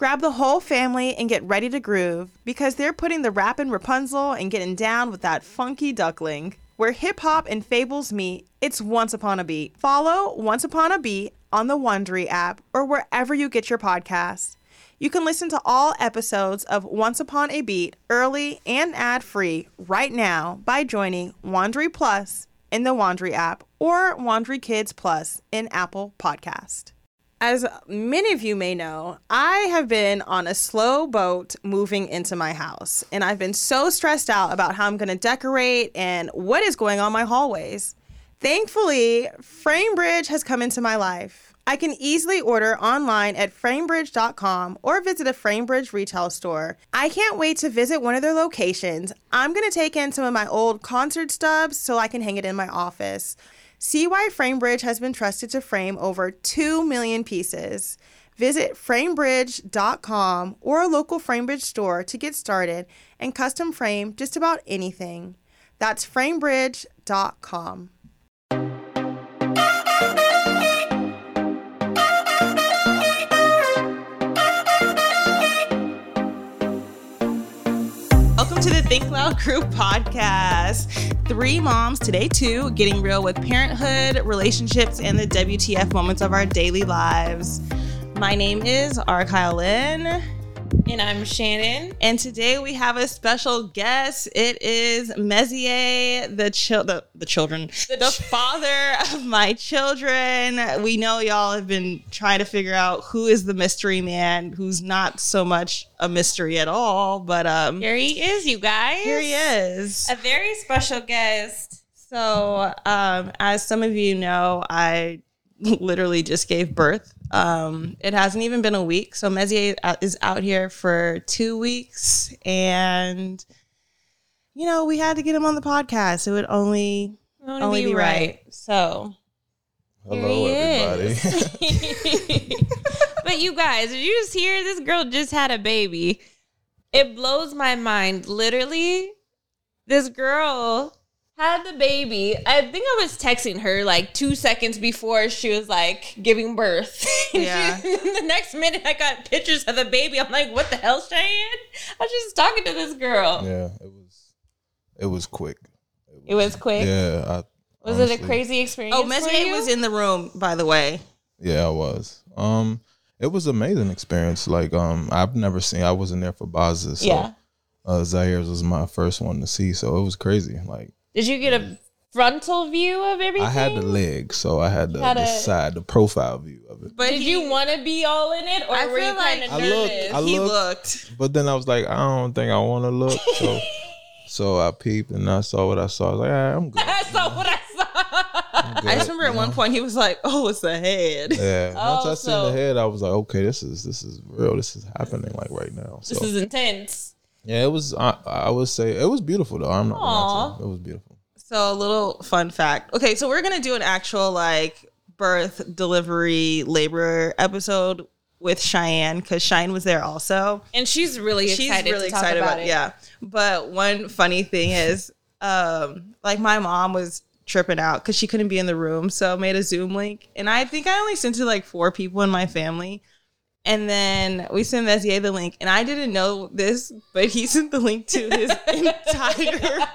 Grab the whole family and get ready to groove because they're putting the rappin' Rapunzel and getting down with that funky duckling. Where hip hop and fables meet, it's Once Upon a Beat. Follow Once Upon a Beat on the Wondery app or wherever you get your podcasts. You can listen to all episodes of Once Upon a Beat early and ad free right now by joining Wondery Plus in the Wondery app or Wondery Kids Plus in Apple Podcast. As many of you may know, I have been on a slow boat moving into my house, and I've been so stressed out about how I'm going to decorate and what is going on my hallways. Thankfully, FrameBridge has come into my life. I can easily order online at framebridge.com or visit a FrameBridge retail store. I can't wait to visit one of their locations. I'm going to take in some of my old concert stubs so I can hang it in my office. See why FrameBridge has been trusted to frame over 2 million pieces. Visit framebridge.com or a local FrameBridge store to get started and custom frame just about anything. That's framebridge.com. Think Loud Crew podcast. Three moms today, too, getting real with parenthood, relationships, and the WTF moments of our daily lives. My name is R Kyle Lynn. And I'm Shanan. And today we have a special guest. It is Mezie, the, chil- the, the children, the, the ch- father of my children. We know y'all have been trying to figure out who is the mystery man, who's not so much a mystery at all. But um, here he is, you guys. Here he is, a very special guest. So, um, as some of you know, I literally just gave birth um, it hasn't even been a week. So Mezie is out here for two weeks. And, you know, we had to get him on the podcast. It would only, only be, be right. right. So. Hello, everybody. but you guys, did you just hear this girl just had a baby? It blows my mind. Literally, this girl had the baby. I think I was texting her like two seconds before she was like giving birth. Yeah. she, the next minute, I got pictures of the baby. I'm like, what the hell, Cheyenne? I was just talking to this girl. Yeah, it was. It was quick. It was, it was quick. Yeah. I, was honestly, it a crazy experience? Oh, Mezie was in the room, by the way. Yeah, I was. Um, it was amazing experience. Like, um, I've never seen. I wasn't there for Baaz, so yeah. uh, Zaire was my first one to see, so it was crazy. Like, did you get a frontal view of everything? I had the leg, so I had the, had the a, side, the profile view of it. But did he, you want to be all in it, or I were you kind of nervous? Looked, I he looked, but then I was like, I don't think I want to look. So, so I peeped and I saw what I saw. I was like, right, I'm good. I saw what I saw. I just remember at know? one point he was like, "Oh, it's the head." Yeah. Oh, Once I so, seen the head, I was like, "Okay, this is this is real. This is happening like right now." So, this is intense. Yeah, it was. I, I would say it was beautiful though. I'm not. Gonna it was beautiful. So a little fun fact. Okay, so we're gonna do an actual like birth, delivery, labor episode with Cheyenne because Cheyenne was there also, and she's really she's excited really excited about, about, it. Yeah, but one funny thing is, um, like my mom was tripping out because she couldn't be in the room, so I made a Zoom link, and I think I only sent to like four people in my family. And then we sent Mezie the link, and I didn't know this, but he sent the link to his entire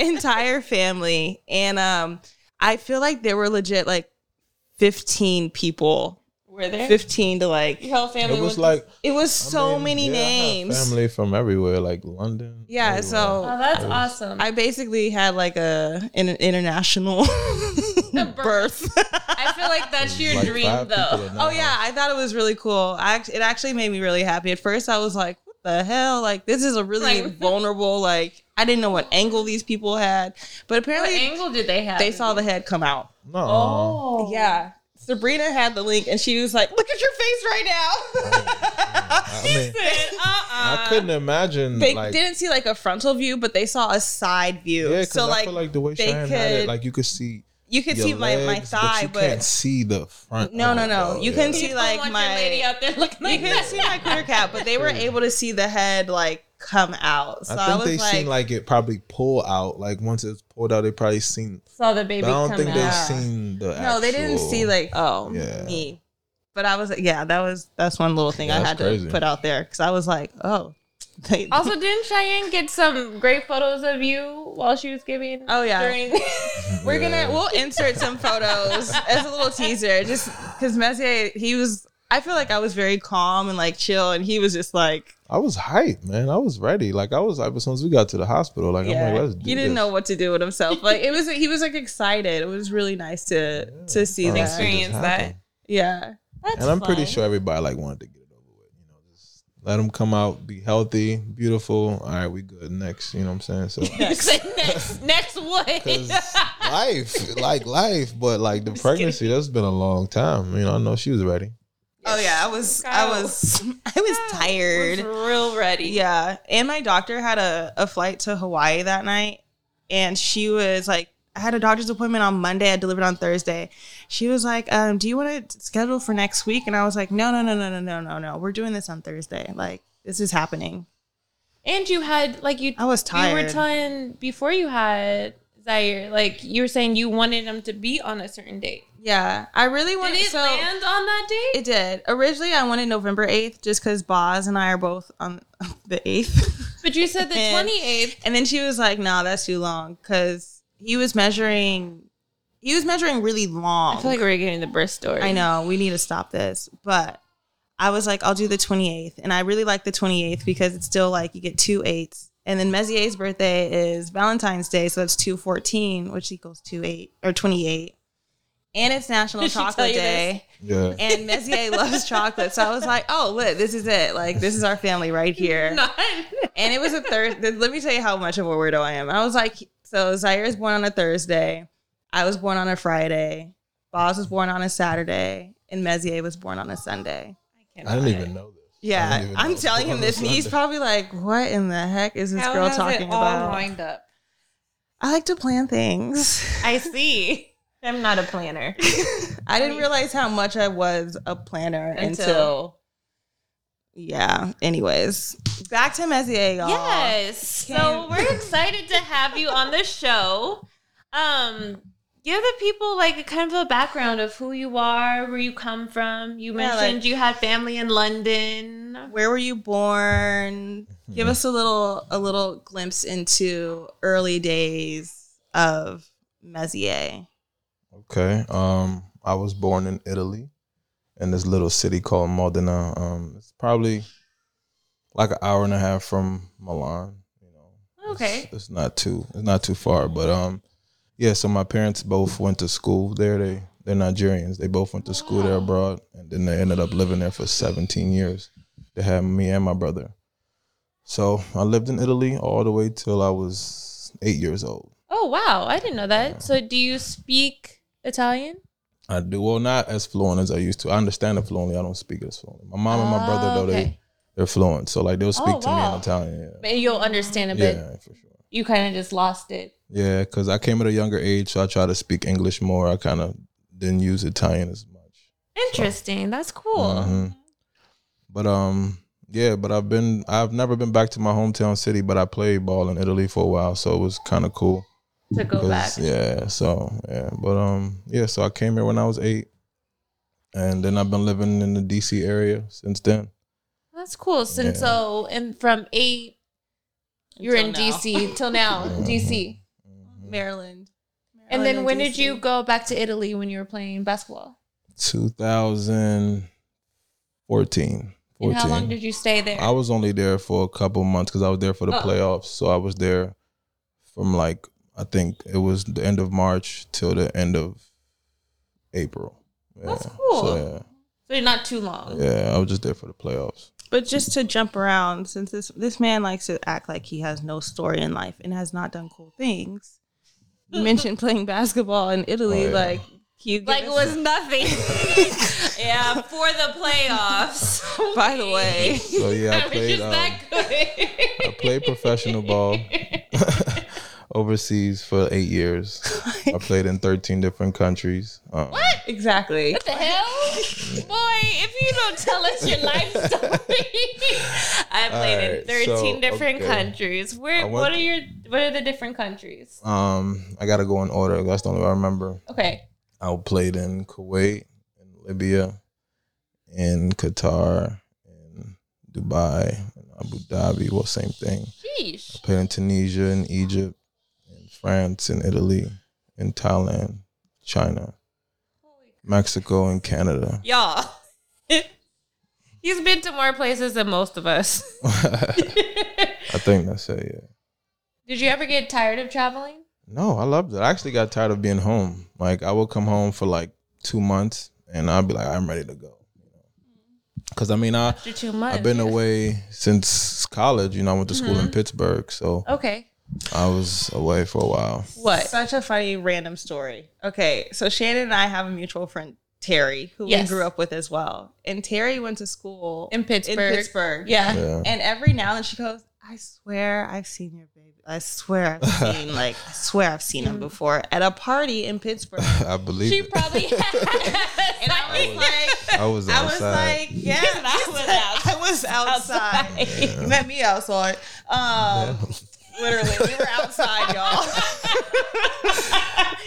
entire family. And um, I feel like there were legit like 15 people. Were there 15 to like your whole family? It was like it was so mean, many yeah, names. Family from everywhere, like London. Yeah, everywhere. so oh, that's was, awesome. I basically had like a an international birth. I feel like that's your like dream, though. Oh yeah, I thought it was really cool. I it actually made me really happy. At first, I was like, "What the hell? Like this is a really right. vulnerable. Like I didn't know what angle these people had, but apparently, what angle did they have? They saw the head come out. No. Oh, yeah. Sabrina had the link and she was like, "Look at your face right now." Oh, I mean, uh-uh. I couldn't imagine. they like, didn't see like a frontal view, but they saw a side view. yeah, because so I like, feel like the way they Cheyenne had it, like you could see you could your see my, my thigh, but but, you can't see the front. No, no, no. though, You yeah. couldn't see like my lady out there looking you like couldn't see my clear cap, but they were able to see the head like come out. So I I, think was they like, seen like it probably pull out. Like once it's pulled out, they probably seen. Saw the baby But I don't come think out. they seen the. no, they didn't see like Oh. Yeah. me. But I was yeah, that was that's one little thing Yeah, I had crazy. to put out there because I was like, oh, they, Also, didn't Cheyenne get some great photos of you while she was giving? Oh, yeah. During We're Yeah. gonna we'll insert some photos as a little teaser, just because Mezie he was. I feel like I was very calm and like chill, and he was just like, I was hyped, man. I was ready. Like I was hyped as soon as we got to the hospital. Like yeah, I'm like, let's do he didn't this. know what to do with himself. Like it was, he was like excited. It was really nice to to see that. let's see this Experience that. Yeah, That's And I'm pretty sure everybody like wanted to get it over with. You know, just let them come out, be healthy, beautiful. All right, we good. Next, you know what I'm saying? So. Next, next what? Life, like life, but like the pregnancy, that's been a long time. You know, I know she was ready. Oh yeah, I was Kyle. I was I was Kyle tired. Was real ready. Yeah. And my doctor had a, a flight to Hawaii that night and she was like I had a doctor's appointment on Monday. I delivered on Thursday. She was like, um, "Do you want to schedule for next week?" And I was like, "No, no, no, no, no, no, no, no. We're doing this on Thursday. Like, this is happening." And you had like you. I was tired. You were telling before you had Zaire, like you were saying you wanted them to be on a certain date. Yeah. I really Did wanted it so land on that date? it did. Originally I wanted November 8th just because Baaz and I are both on the 8th. but you said the twenty eighth. And then she was like, "No, that's too long," because he was measuring. He was measuring really long. I feel like we're getting the birth story. I know we need to stop this, but I was like, I'll do the 28th, and I really like the 28th because it's still like you get two eights, and then Mezie's birthday is Valentine's Day, so that's two fourteen, which equals two eight or 28, and it's National Did Chocolate you this? Day. Yeah. And Mezie loves chocolate. So I was like, oh, look, this is it. Like, this is our family right here. Not. And it was a Thursday. Let me tell you how much of a weirdo I am. I was like, so Zaire is born on a Thursday. I was born on a Friday. Baaz was born on a Saturday. And Mezie was born on a Sunday. I didn't even know this. Yeah. know I'm telling him this. And he's probably like, what in the heck is this How girl has talking it all about? lined up? I like to plan things. I see. I'm not a planner. I didn't realize how much I was a planner until, Until- yeah. Anyways, back to Mezie, y'all. Yes. So we're excited to have you on the show. Um, give the people like a kind of a background of who you are, where you come from. You Yeah, mentioned like- you had family in London. Where were you born? Give Mm-hmm. us a little a little glimpse into early days of Mezie. Okay. Um, I was born in Italy, in this little city called Modena. Um, it's probably like an hour and a half from Milan. You know. Okay. It's, it's not too. It's not too far, but um, yeah. So my parents both went to school there. They they're Nigerians. They both went to school there abroad, and then they ended up living there for 17 years. They had me and my brother. So I lived in Italy all the way till I was eight years old. Oh wow, I didn't know that. So do you speak Italian? I do well, not as fluent as I used to. I understand it fluently. I don't speak it as fluently. My mom and my brother though they Okay. they're fluent, so like they'll speak Oh, to me in Italian. Yeah, Maybe you'll understand a bit. yeah, for sure. You kind of just lost it. Yeah, because I came at a younger age, so I try to speak English more. I kind of didn't use Italian as much. Interesting. That's cool. Mhm. But um, yeah, but I've been I've never been back to my hometown city, but I played ball in Italy for a while, so it was kind of cool. To go 'Cause, back. Yeah, so yeah, but um, yeah, so I came here when I was eight, and then I've been living in the DC area since then. That's cool. Since Yeah. so, and from eight, you're in Until now. DC till now, DC. Maryland. And then when did you go back to Italy when you were playing basketball? 2014. And how long did you stay there? I was only there for a couple months because I was there for the Oh. playoffs. So I was there from like I think it was the end of March till the end of April. Yeah. That's cool. So so not too long. yeah, yeah, I was just there for the playoffs. But just to jump around, since this this man likes to act like he has no story in life and has not done cool things. You mentioned playing basketball in Italy. Oh, yeah. Like, Can you Like it was nothing. yeah, for the playoffs. By the way. So yeah, I I played. just Um, that good. I played professional ball overseas for eight years. I played in 13 different countries. Um, What? exactly? What the hell? Boy, if you don't tell us your life story. I played in 13 so, different okay. countries. Where went what are your what are the different countries? Um, I gotta go in order. That's the only one I remember. Okay. I played in Kuwait, in Libya, in Qatar, in Dubai, in Abu Dhabi. Well, same thing. Sheesh. played in Tunisia, in Egypt, in France, and Italy, in Thailand, China, Mexico, and Canada. Y'all. He's been to more places than most of us. I think that's it. Yeah. Did you ever get tired of traveling? No, I loved it. I actually got tired of being home. Like I would come home for like two months, and I'd be like, I'm ready to go. Mm. Because I mean, I After two months. I've been yeah. away since college. You know, I went to school in mm-hmm. Pittsburgh, so Okay. I was away for a while. What? Such a funny random story. Okay, so Shanan and I have a mutual friend, Terry, who Yes. we grew up with as well. And Terry went to school In Pittsburgh. In Pittsburgh. Yeah. Yeah. And every now and then she goes, I swear I've seen your baby. I swear I've seen like I swear I've seen him before at a party in Pittsburgh. I believe She it. probably has. And I was like, I was I was outside. like, yeah, I was out- I was outside. outside. You met me outside. Um, literally, we were outside, y'all.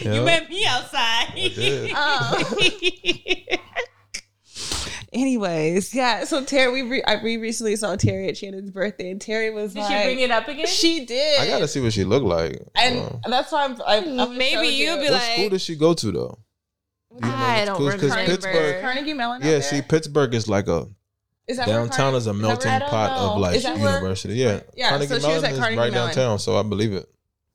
Yeah. You met me outside. I did. Um, anyways, yeah. So Terry, we re- I, we recently saw Terry at Shanan's birthday, and Terry was Did like, she bring it up again? She did. I gotta see what she looked like. and Uh, that's why I'm. I, I'm Maybe show you'll you. be what like- school does she go to though? You know I don't school- 'cause remember. Pittsburgh, Carnegie Mellon. yeah. See, Pittsburgh is like a is that downtown Carnegie- is a melting where- pot know. of like Is where- university. Yeah, Yeah, Carnegie so she was Mellon at is Carnegie right Mellon. downtown, so I believe it.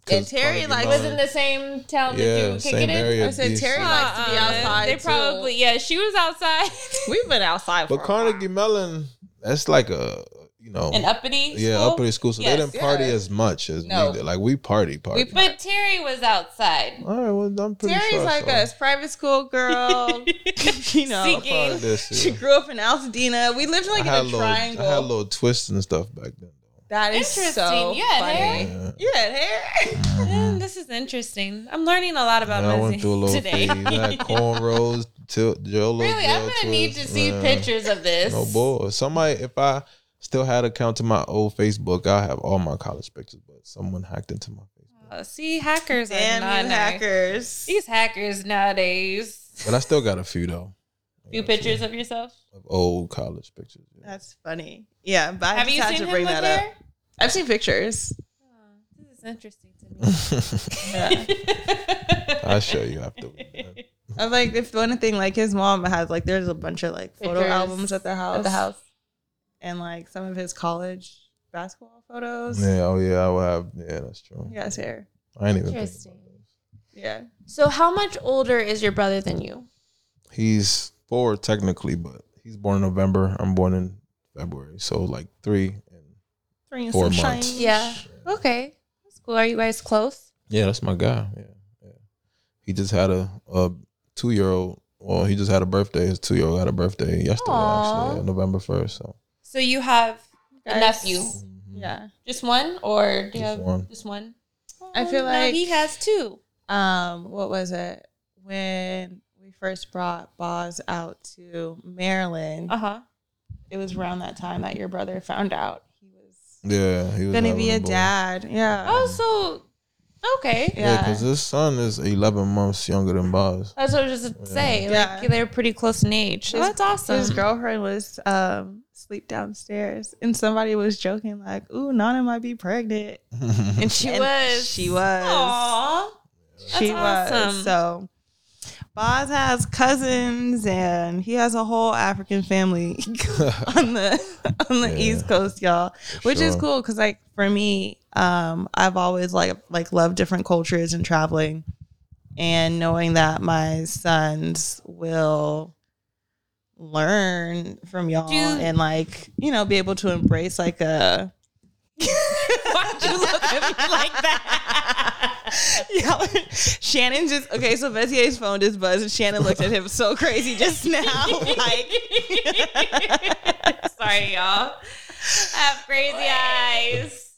And Terry, Carnegie like, was in the same town that Yeah, you kick same it in? area. I said DC. Terry likes to be Uh-uh. outside. They too. probably yeah. She was outside. We've been outside. But for a Carnegie while. Mellon, that's like a you know, An uppity. yeah, school? uppity school. So Yes. they didn't party Yeah. as much as No. we did. Like we party, party. We But Terry was outside. All right, well, I'm pretty Terry's sure. like so. us, private school girl. you know, Seeking. Probably this she grew up in Altadena. We lived like I in a little, triangle. I had little twists and stuff back then. That is Interesting. so You had funny. hair? Yeah. You had hair. Mm, this is interesting. I'm learning a lot about Yeah, I went through a little today. phase. I had cornrows, tilt, gel, little really, I'm gonna need to see man. pictures of this. No bull. Somebody, if I still had account to my old Facebook, I have all my college pictures. But someone hacked into my Facebook. Uh, see, hackers Damn are not you nice. hackers. These hackers nowadays. But I still got a few though. A Few pictures of yourself. of old college pictures. yeah. That's funny. Yeah, but I Have just you had seen to bring that hair? up. I've seen pictures. Oh, this is interesting to me. I'll show you after. I'm like, if one thing, like his mom has, like, there's a bunch of like photo Pictures albums at their house, At the house. And like some of his college basketball photos. Yeah, oh yeah, I will have. Yeah, that's true. He has hair. I ain't even Interesting. Yeah. So, how much older is your brother than you? He's four technically, but he's born in November. I'm born in February, so like three. And Bringing Four some months. shine. Yeah. Okay. That's cool. Are you guys close? yeah, that's my guy. Yeah, yeah. He just had a, a two year old. Well, he just had a birthday. His two year old had a birthday yesterday, Aw. actually, yeah, November first. So So you have a Guys. nephew, Yeah. just one, or do you Just have one. just one? I feel Oh, like- he has two. Um, what was it? When we first brought Baaz out to Maryland, Uh huh. it was around that time that your brother found out he was yeah, he was gonna be a boy. dad. Yeah. Oh, so okay. Yeah, Yeah. because his son is 11 months younger than Baaz. That's what I was just say. Yeah. Like they're pretty close in age. Oh, His- that's awesome. His girlfriend was um sleep downstairs, and somebody was joking like, "Ooh, Nana might be pregnant," and she And was. She was. Aww. she That's was. awesome. So. Baaz has cousins and he has a whole African family on the on the Yeah. East Coast, y'all. Which is cool because like for me, um, I've always like like loved different cultures and traveling and knowing that my sons will learn from y'all Do- and like, you know, be able to embrace like a Why'd you look at me like that? Yeah, Shanan just okay. So Mezie's phone just buzzed, and Shanan looked at him so crazy just now. Like, Sorry, y'all. I have crazy eyes.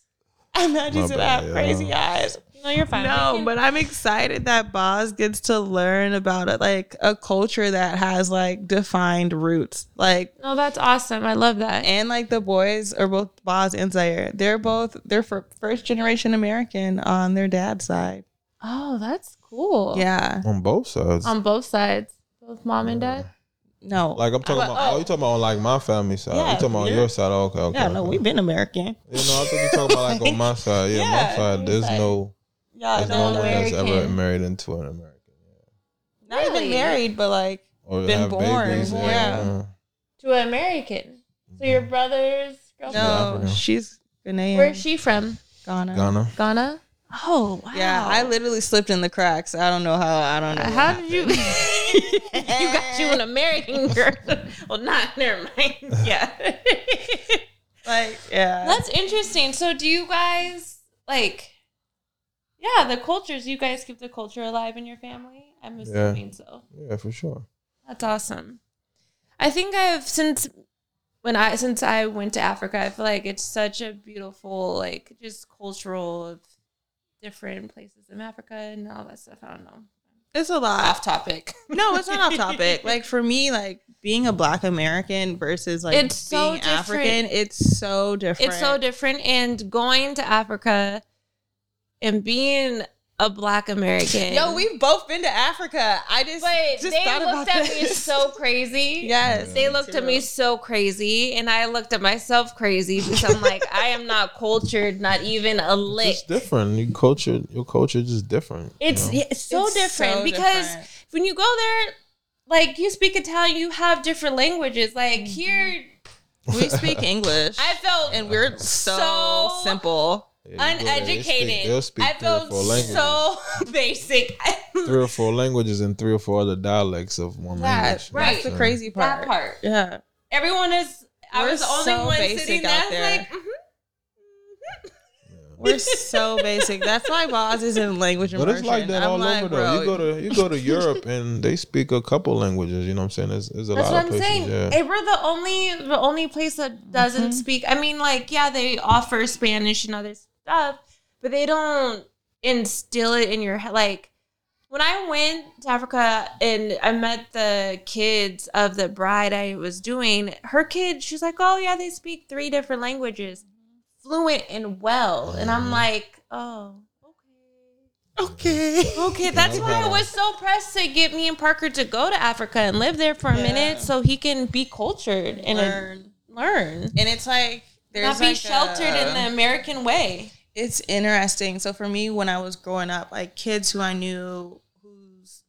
I imagine My said I bad, have crazy eyes. No, you're fine. No, can- but I'm excited that Baaz gets to learn about it, like a culture that has like defined roots, like. no, that's awesome. I love that. And like the boys are both Baaz and Zaire. They're both they're for first generation American on their dad's side. Oh, that's cool. Yeah. on both sides. On both sides, both mom and dad. No. like I'm talking But- about. Oh, you talking about on like my family side? Yeah, you talking about on yeah. your side? Oh, okay, okay. yeah, no, okay. we've been American. You know, I thought you talking about like on my side. Yeah, Yeah, my side. There's side. no, Yeah, there's no no one that's ever married into an American Yeah. not Really? even married, but like or Been born, babies. yeah. To an American. So your mm-hmm. brother's girlfriend. no, she's Ghanaian. Where's she from? Ghana? Ghana. Ghana. Oh wow. Yeah, I literally slipped in the cracks. I don't know how. I don't know. How did you? you got you an American girl. well, not. Never mind. Yeah. like? Yeah. That's interesting. So, do you guys like? Yeah, the cultures. You guys keep the culture alive in your family. I'm assuming so. Yeah, for sure. That's awesome. I think I've since when I since I went to Africa, I feel like it's such a beautiful like just cultural of different places in Africa and all that stuff. I don't know. it's a lot. Off topic. No, it's not off topic. Like for me, like being a Black American versus like It's being different. African, it's so different. It's so different. And going to Africa and being a Black American. Yo, we've both been to Africa. I just, but just they thought looked about at me so crazy. yes, They looked at me so crazy, and I looked at myself crazy because I'm like, I am not cultured, not even a lick. It's different. You culture, your culture, is just different. you It's know? it's so It's different so because different. when you go there, like you speak Italian, you have different languages. Like mm-hmm. here, we speak English, I felt and we're so, so simple. Yeah, you go there, they speak- uneducated. They'll speak I three felt so basic. three or four languages and three or four other dialects of one That, language. right. That's the crazy part. that part. Yeah. Everyone is. I We're was the only so one basic sitting out there. there. Like, mhm. We're so basic. That's why Baaz is in language But it's like that I'm all like, over bro, though. You go to you go to Europe and they speak a couple languages. You know what I'm saying? There's, there's a That's lot what of I'm places. saying. Yeah. We're the only the only place that doesn't Mm-hmm. speak. I mean, like, yeah, they offer Spanish and other stuff, but they don't instill it in your head. Like when I went to Africa and I met the kids of the bride I was doing, her kid, she's like, "Oh yeah, they speak three different languages, fluent and well," and Mm-hmm. I'm like, "Oh." okay. Okay, Okay. that's no why I was so pressed to get me and Parker to go to Africa and live there for a Yeah. minute so he can be cultured and Learn. learn. And it's like there's Not be like sheltered a- in the American way. It's interesting. So for me, when I was growing up, like kids who I knew whose,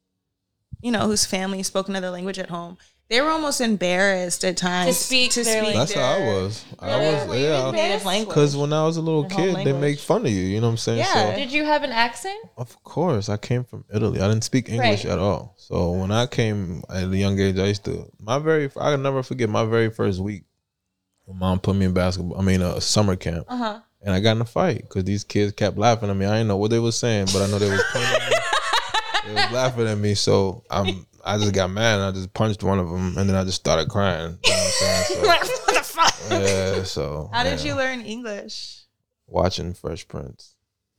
you know, whose family spoke another language at home, they were almost embarrassed at times to speak To language. That's how I was. I was Were yeah. native language. Because when I was a little Their home kid, they make fun of you. You know what I'm saying? Yeah. So Did you have an accent? Of course, I came from Italy. I didn't speak English Right. at all. So when I came at a young age, I used to my very I can never forget my very first week. My mom put me in basketball. I mean, a summer camp, Uh huh. And I got in a fight because these kids kept laughing at me. I didn't know what they was saying, but I know they was pointing at me. They was laughing at me, so I'm I just got mad and I just punched one of them, and then I just started crying. You know what I'm saying? what the fuck? Yeah, so How did yeah. you learn English? watching Fresh Prince?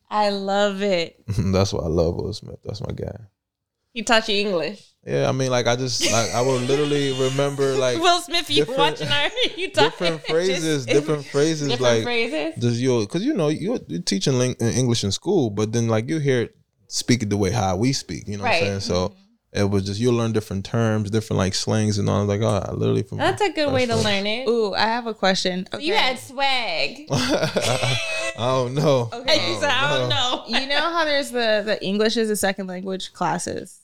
I love it. That's why I love Will Smith. That's my guy. He taught you English. Yeah, I mean, like I just like I would literally remember like Will Smith, you different- watching our you taught different phrases, different phrases, different like phrases. does you because you know you're, you're teaching ling- uh, English in school, but then like you hear it speak it the way how we speak. You know Right. what I'm saying? So mm-hmm. it was just you'll learn different terms, different like slangs and all. I was like, oh, I literally from. That's a good way to learn it. Ooh, I have a question. You had swag. I don't know. Okay. You said, I don't know. you know how there's the the English as a second language classes.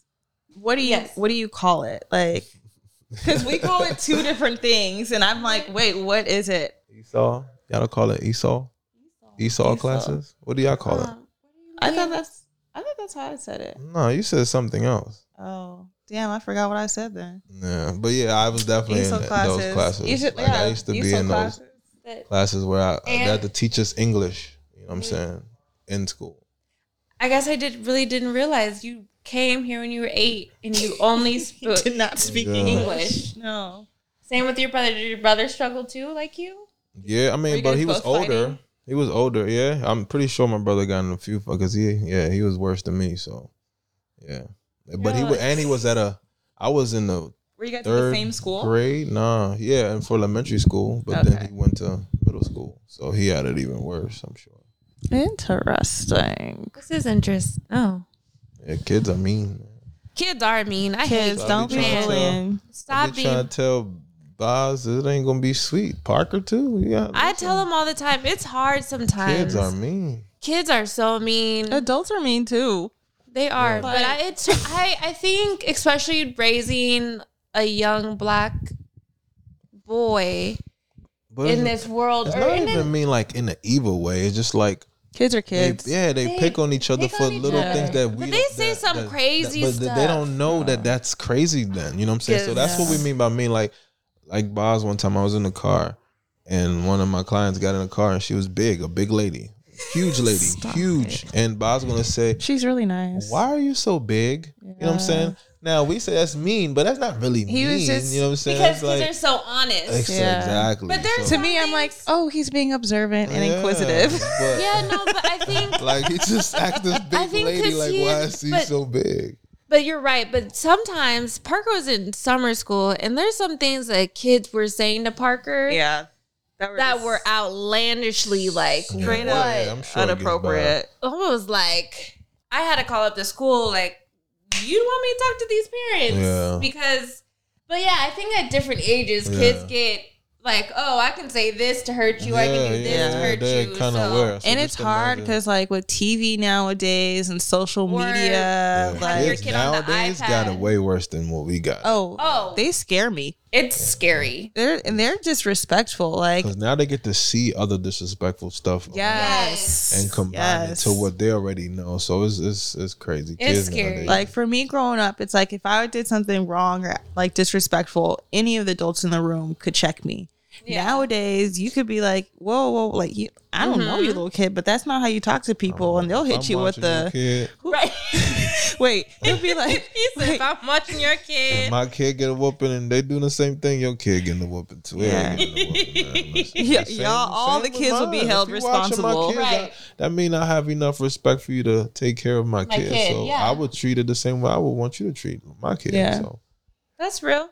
What do you Yes. what do you call it? Like because we call it two different things, and I'm like, wait, what is it? ESOL. Y'all don't call it ESOL. ESOL, classes. What do y'all call it? Um, I thought that's I thought that's how I said it. No, you said something else. Oh, damn, I forgot what I said then. Yeah, but yeah, I was definitely ESOL in classes. those classes. You should- like yeah, I used to be in classes. those classes where I, they had to teach us English. You know what I'm saying? In school. I guess I did really didn't realize you came here when you were eight and you only spoke Did not speak Yeah. English. No. Same with your brother. Did your brother struggle too, like you? Yeah, I Were mean, you but guys he was both older. fighting? He was older. Yeah, I'm pretty sure my brother got in a few because he, yeah, he was worse than me. So, yeah, but he Yeah. was, and he was at a. I was in the Were you guys third in the same school? grade. Nah, yeah, and for elementary school, but then he went to middle school, so he had it even worse. I'm sure. Interesting. This is interesting. Oh, Yeah, kids are mean. kids are mean. I Kids, hate. don't be trying to bullying. Stop be trying to tell Baaz it ain't gonna be sweet. Parker too. Yeah, I tell them all the time. It's hard sometimes. kids are mean. Kids are so mean. Adults are mean too. They are, Yeah. but I, it's I I think especially raising a young black boy But in it's, this world, it's or not in even the, mean like in an evil way. It's just like Kids are They, kids. yeah, they, They pick on each other for little other. things that we. But they don't- say that- some that- crazy but stuff. they don't know that that's crazy. Then you know what I'm saying. So that's what we mean by mean. Like, like Baaz. One time I was in the car, and one of my clients got in the car, and she was big, a big lady, huge lady, Stop huge. And Baaz gonna say, She's really nice. "Why are you so big?" You know what I'm saying? Now we say that's mean, but that's not really He mean. was just- you know what I'm saying? because It's kids like- are so honest. Ex- Yeah. exactly. But there's So- To me, I'm like, oh, he's being observant and Yeah, inquisitive. but- yeah, no, but I think Like he just act this big think lady 'cause like he why is- is he but- so big? But you're right. But sometimes Parker was in summer school, and there's some things that kids were saying to Parker yeah. that were outlandishly like Straight what? up I'm sure it gets inappropriate. Almost like I had to call up the school. Like, you want me to talk to these parents Yeah. because. But yeah, I think at different ages, Yeah. kids get like, oh, I can say this to hurt you. I can do this yeah, to hurt they're you. kinda so- aware. So and it's hard because, like, with TV nowadays and social Or- media, Yeah, like, your kids kid on the nowadays got it way worse than what we got. oh, Oh. they scare me. It's scary. They're and they're disrespectful. Like, Because now they get to see other disrespectful stuff yes, and combine yes. it to what they already know. So it's it's, it's crazy. It's Kids scary. nowadays- Like for me growing up, it's like if I did something wrong or like disrespectful, any of the adults in the room could check me. Yeah. Nowadays, you could be like, "Whoa, whoa!" Like you, I don't know you, mm-hmm. little kid, but that's not how you talk to people, and they'll hit I'm you with the. kid, Right. Wait, he'll be like, he said, if I'm watching your kid. if my kid get a whooping and they doing the same thing, your kid getting the whooping too. Yeah. ain't whooping, man. Listen, Yeah, same- y'all- all same the with kids will be held If you watching my responsible. kids, Right. that, that mean I have enough respect for you to take care of my, My kid. kid, So yeah. I would treat it the same way I would want you to treat my kid. Yeah. So That's real.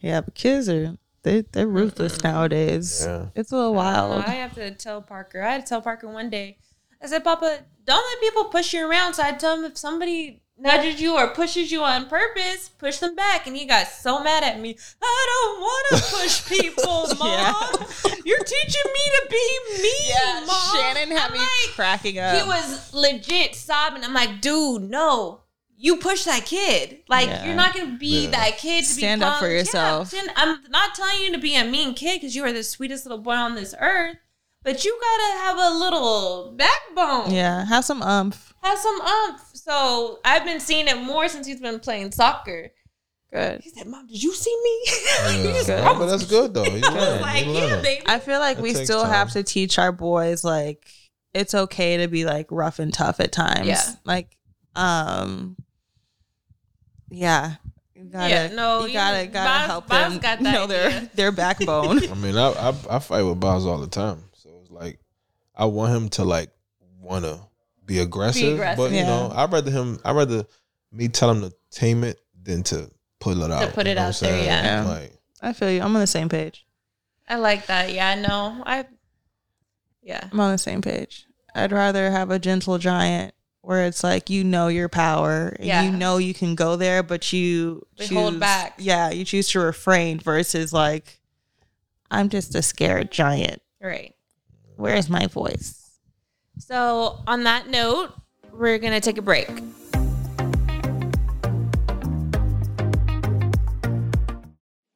"Yeah, but kids are they they're ruthless nowadays. Yeah. It's a little wild." I have to tell Parker. I had to tell Parker one day. I said, Papa, don't let people push you around. So I tell him if somebody nudges you or pushes you on purpose, push them back. And he got so mad at me. I don't want to push people, Mom. Yeah. You're teaching me to be mean, Mom. Shanan had I'm me like, cracking up. He was legit sobbing. I'm like, dude, no. You push that kid. Like Yeah. you're not gonna be Yeah. that kid to Stand be up for called- Yeah, yourself. stand- I'm not telling you to be a mean kid because you are the sweetest little boy on this earth. But you gotta have a little backbone. yeah, have some umph. Have some umph. So I've been seeing it more since he's been playing soccer. Good. He said, Mom, did you see me? yeah. You just Yeah, but that's good though. You I learn. like, You yeah, learn. baby. I feel like It we takes still have to teach our boys like it's okay to be like rough and tough at times. Yeah. Like, um, yeah. You gotta, Yeah, no, you you- gotta, gotta Bob's- help Bob's them got that know their idea. their backbone. I mean, I, I I fight with Baaz all the time. So it's like I want him to like want to be aggressive, aggressive. but you Yeah. know, I'd rather him. I'd rather me tell him to tame it than to pull it out. To put it know what out there, saying? yeah. Like, I feel you. I'm on the same page. I like that. Yeah, no. I yeah. I'm on the same page. I'd rather have a gentle giant where it's like you know your power and Yeah. you know you can go there, but you They choose, hold back. Yeah, you choose to refrain versus like I'm just a scared giant. Right. Where's my voice? So, on that note, we're going to take a break.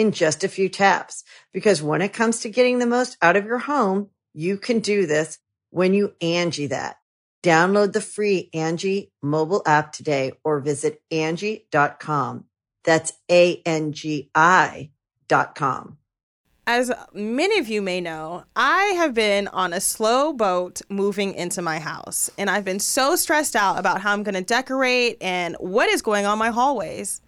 in just a few taps. Because when it comes to getting the most out of your home, you can do this when you Angie that. Download the free Angie mobile app today or visit Angie.com. That's A-N-G-I dot com. As many of you may know, I have been on a slow boat moving into my house, and I've been so stressed out about how I'm going to decorate and what is going on my hallways.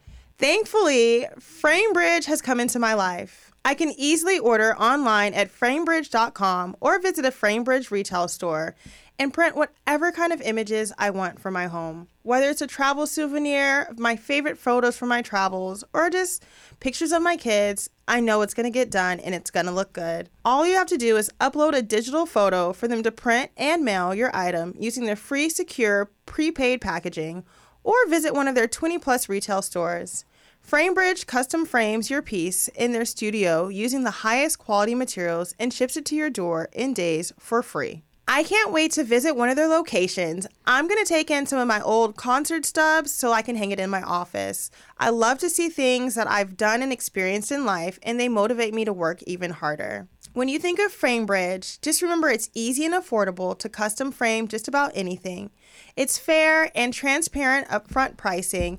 Thankfully, FrameBridge has come into my life. I can easily order online at framebridge.com or visit a FrameBridge retail store and print whatever kind of images I want for my home. Whether it's a travel souvenir, my favorite photos from my travels, or just pictures of my kids, I know it's going to get done and it's going to look good. All you have to do is upload a digital photo for them to print and mail your item using their free, secure, prepaid packaging, or visit one of their 20 plus retail stores. FrameBridge custom frames your piece in their studio using the highest quality materials and ships it to your door in days for free. I can't wait to visit one of their locations. I'm going to take in some of my old concert stubs so I can hang it in my office. I love to see things that I've done and experienced in life, and they motivate me to work even harder. When you think of FrameBridge, just remember it's easy and affordable to custom frame just about anything. It's fair and transparent upfront pricing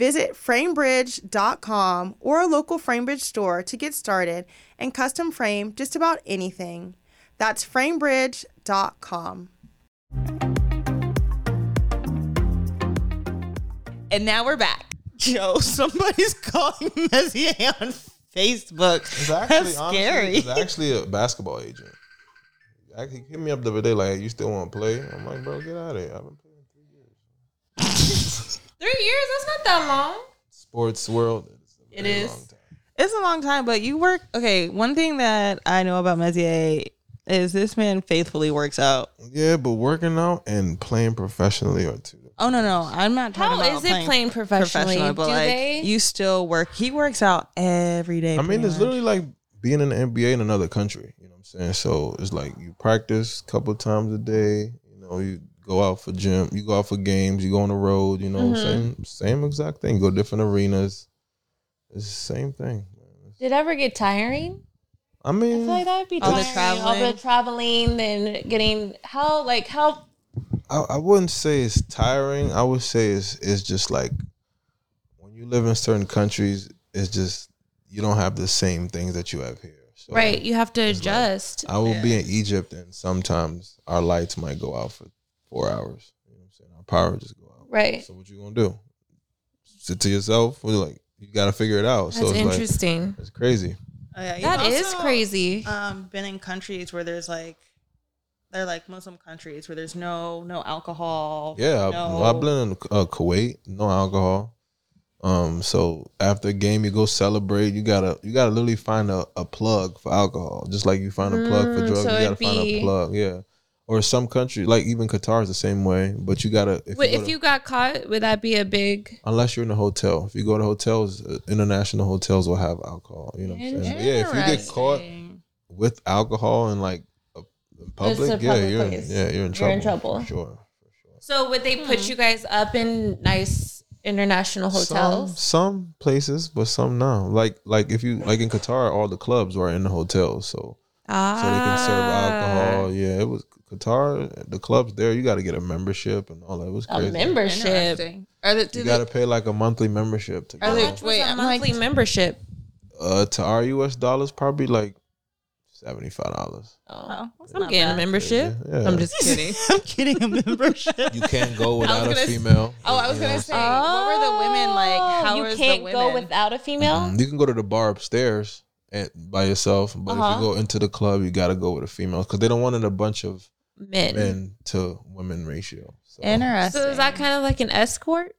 Visit framebridge.com or a local FrameBridge store to get started and custom frame just about anything. That's framebridge.com. And now we're back. Yo, somebody's calling Mezie on Facebook. It's actually That's honestly, scary. It's actually a basketball agent. He hit me up the other day like, "You still want to play?" I'm like, "Bro, get out of here. I've been playing three years." Three years? That's not that long. Sports world. It's a It very is. long time. It's a long time, but you work. Okay, one thing that I know about Mezie is this man faithfully works out. Yeah, but working out and playing professionally are two. Oh no, no, I'm not talking How about is it playing professionally? but Do like they? you still work. He works out every day. I mean, pretty it's much. literally like being in the NBA in another country. You know what I'm saying? So it's like you practice a couple times a day. You know, you go out for gym, you go out for games, you go on the road. You know, Mhm. same same exact thing. Go different arenas. It's the same thing. Did it ever get tiring? I mean, I mean, feel like that would be All the tiring. All the traveling and getting how like how I, I wouldn't say it's tiring. I would say it's it's just like when you live in certain countries, it's just you don't have the same things that you have here. So right you have to it's like- adjust. I will be in Egypt and sometimes our lights might go out for four hours. You know what I'm saying? Our power just go out. right. So what you gonna do? Sit to yourself? Or like you gotta figure it out. That's so it's like interesting. it's crazy. Oh, yeah, you've That is crazy. Um, been in countries where there's like, they're like Muslim countries where there's no no alcohol. Yeah, I- no, I've been in uh, Kuwait, no alcohol. Um, so after a game, you go celebrate. You gotta you gotta literally find a, a plug for alcohol, just like you find a plug for Mm, drugs. so you gotta find be- a plug, yeah. Or some country, like even Qatar is the same way. But you gotta if, Wait, you, go if to- you got caught, would that be a big? unless you're in a hotel. If you go to hotels, uh, international hotels will have alcohol. You know what I'm saying? Yeah, if you get caught with alcohol in like a, in public, a yeah, public you're in, place. yeah, you're in trouble. You're in trouble. For sure. So would they put you guys up in nice international hotels? Some, some places, but some no. Like like if you like in Qatar, all the clubs were in the hotels, so ah, so they can serve alcohol. Yeah, it was Qatar. The clubs there, you got to get a membership and all that. It was A membership. Are the, do You got to pay like a monthly membership to Are go. they- How much was Wait, a I'm like- monthly membership? Uh, to our U.S. dollars, probably like seventy five dollars. Oh, that's I'm not getting a membership. Yeah. I'm just kidding. I'm kidding a membership. You can't go without a gonna female. Oh, I was gonna what say, what were the women like? How you was can't the go without a female. I'm saying? Mhm. You can go to the bar upstairs and by yourself, but Uh-huh. if you go into the club, you gotta go with a female because they don't want it a bunch of Men. men to women ratio. So. Interesting. So is that kind of like an escort?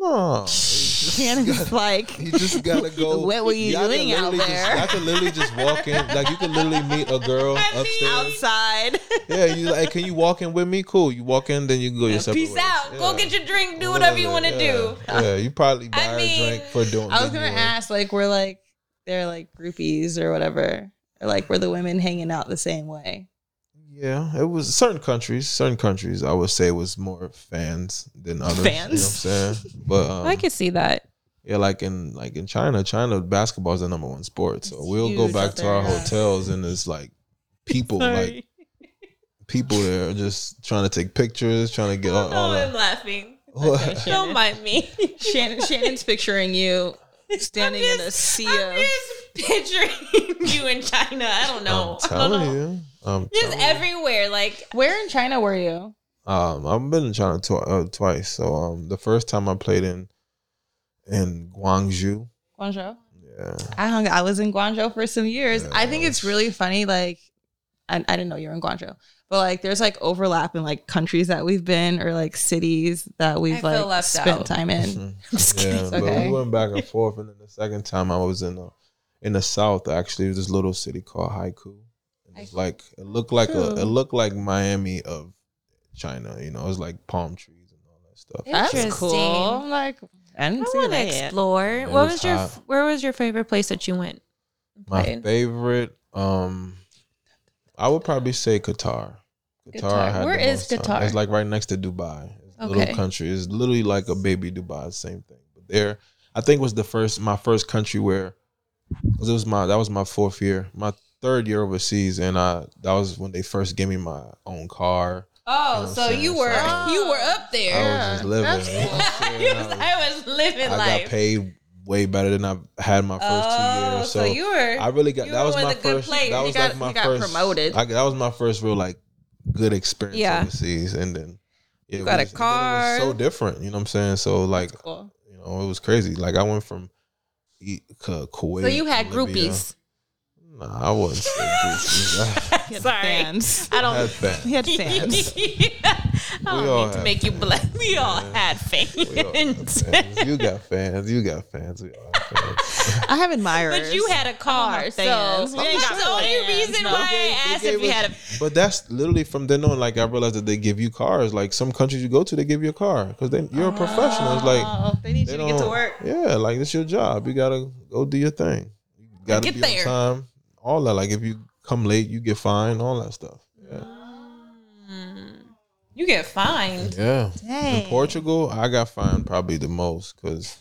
No, Shanan's like, You just gotta go. What were you Y'all can doing out literally just- there? Y'all can literally just walk in. Like you can literally meet a girl upstairs. outside. Yeah, you like, can you walk in with me? Cool. You walk in, then you can go your separate Peace ways. out. Go get your drink. Do whatever you want to Yeah. do. Yeah, you probably buy I her mean, a drink for doing. I was gonna doing- ask, like, we're like, they're like groupies or whatever, or like, were the women hanging out the same way? Yeah, it was certain countries. Certain countries, I would say, was more fans than others. You know what I'm saying? But um, I can see that. yeah, like in like in China, China basketball is the number one sport. So we'll go back to our hotels and it's like people like people there just trying to take pictures, trying to get all, all Oh, I'm laughing. What? Don't mind me. Shanan, Shanan's picturing you standing in a sea I'm of. just picturing you in China. I don't know. I'm I don't telling know. you. I'm Just telling everywhere. Like Where in China were you? Um, I've been in China tw- uh, twice. So um, the first time I played in in Guangzhou. Guangzhou. Yeah. I hung. I was in Guangzhou for some years. Yeah, I think it's really funny. Like, I, I didn't know you were in Guangzhou, but like, there's like overlap in like countries that we've been or like cities that we've feel like left spent out. time in. Mhm. just Yeah, kidding. but Okay. we went back and forth, and then the second time I was in uh in the south. Actually, it was this little city called Haikou. And It's like it looked like a it looked like Miami of China. You know, it was like palm trees and all that stuff. That's cool. Like, I I didn't see want to explore. it what was was, your hot. Where was your favorite place that you went? My Played? favorite, um, I would probably say Qatar. Qatar. Qatar. I had Where the is most time. Qatar? It's like right next to Dubai. It's a Okay. little country. It's literally like a baby Dubai. Same thing. But there, I think was the first my first country where 'cause it was my that was my fourth year, my third year overseas, and I that was when they first gave me my own car. Oh, You know so what you were So- you were up I there. was just living. that's you know I'm saying? You I was- was- I was living I life. got paid way better than I've had my first two Oh, years. so you were. I really got that was my of the good first. That was got- like my first promoted. I, that was my first real like good experience Yeah. overseas, and then yeah, You got a was- and then It car. was so different, you know what I'm saying? So like, Cool. you know, it was crazy. Like I went from Kuwait. so you had to Libya. groupies. Nah, I wouldn't say groupies. Sorry. fans. I I don't. had fans. He had fans. I don't We all to have make you black. We all had fans. We all have fans. You got fans. You got fans. We all have fans. I have admirers. But you had a car, so fans. We ain't got that's the only fans, reason no. why I They asked if gave you us- had a. But that's literally from then on. Like I realized that they give you cars. Like some countries you go to, they give you a car because they you're a oh, professional. It's like Oh, they need they you to get to don't- work. Yeah, like it's your job. You gotta go do your thing. You gotta Get be there. on time. All that. Like if you come late, you get fined. All that stuff. Yeah. You get fined. Yeah. Dang. In Portugal, I got fined probably the most because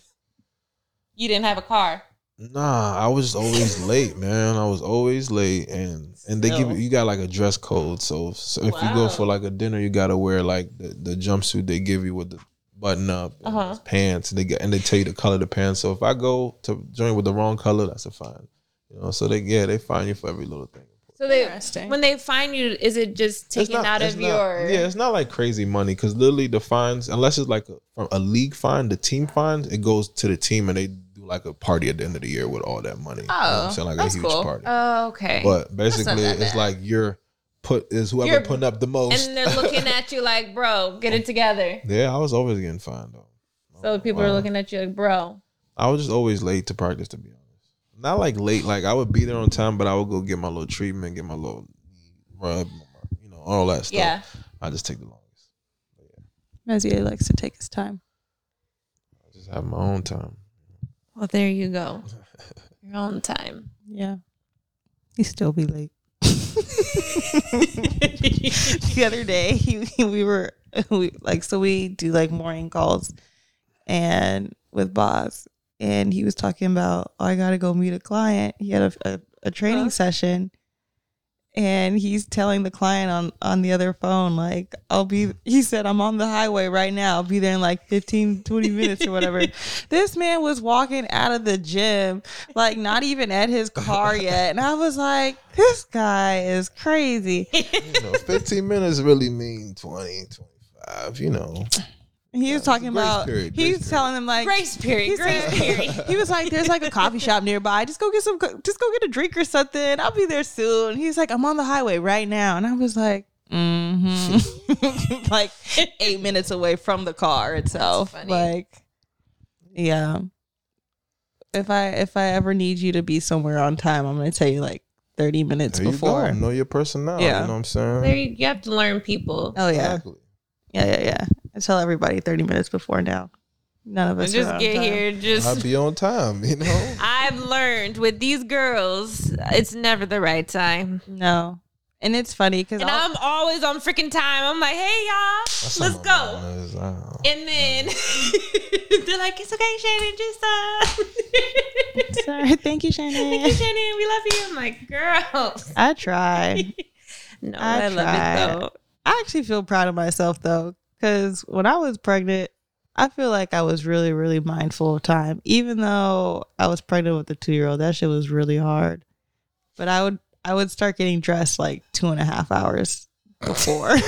You didn't have a car. nah, I was always late, man. I was always late, and and they give you you got like a dress code. So, so if you go for like a dinner, you gotta wear like the, the jumpsuit they give you with the button up, and Uh-huh. pants, and they get and they tell you the color of the pants. So if I go to join with the wrong color, that's a fine. You know, so they yeah they find you for every little thing. So they Interesting. when they find you, is it just It's taken not- out of not- your? yeah it's not like crazy money because literally the fines unless it's like a, from a league fine the team fines it goes to the team and they do like a party at the end of the year with all that money you know what Oh, I'm saying like that's a huge cool. party Oh, okay. but basically that it's bad. like you're put is whoever You're- putting up the most and they're looking at you like, bro, get it together. yeah I was always getting fined though So people are looking at you like, bro. I was just always late to practice to be honest not like late like I would be there on time but I would go get my little treatment get my little rub you know all that stuff Yeah. I just take the longest Mezie likes to take his time. I just have my own time Well, there you go. Your own time. Yeah. He still be late. the other day, he, we were we, like, so we do like morning calls, and with Baaz, and he was talking about, oh, I gotta go meet a client. He had a a, a training Huh? session, and he's telling the client on on the other phone like i'll be he said i'm on the highway right now i'll be there in like 15 20 minutes or whatever this man was walking out of the gym like not even at his car yet and i was like this guy is crazy You know, 15 minutes really mean 20, 25, you know. He was talking about period, he's telling them like Grace period. he Grace period. he was like, "There's like a coffee shop nearby. Just go get some. Just go get a drink or something. I'll be there soon." He's like, "I'm on the highway right now," and I was like, "Mm-hmm." like eight minutes away from the car itself. funny. Like, yeah. If I if I ever need you to be somewhere on time, I'm gonna tell you like 30 minutes There you before. go. Know your personality. Yeah. You know what I'm saying? There you, you have to learn people. Oh yeah, Exactly. yeah, yeah, yeah. I tell everybody 30 minutes before now. None of us just get time. here. I'll Just be on time, you know? I've learned with these girls, it's never the right time. No, and it's funny because And I'm always on freaking time. I'm like, hey y'all, let's go. mom is. I don't know. And then they're like, it's okay, Shanan, just uh Sorry, thank you, Shanan. Thank you, Shanan. Shanan. We love you. I'm like, girl. I try. No, I I, love it though. I actually feel proud of myself though, because when I was pregnant, I feel like I was really, really mindful of time. Even though I was pregnant with a two year old, that shit was really hard. But I would, I would start getting dressed like two and a half hours before.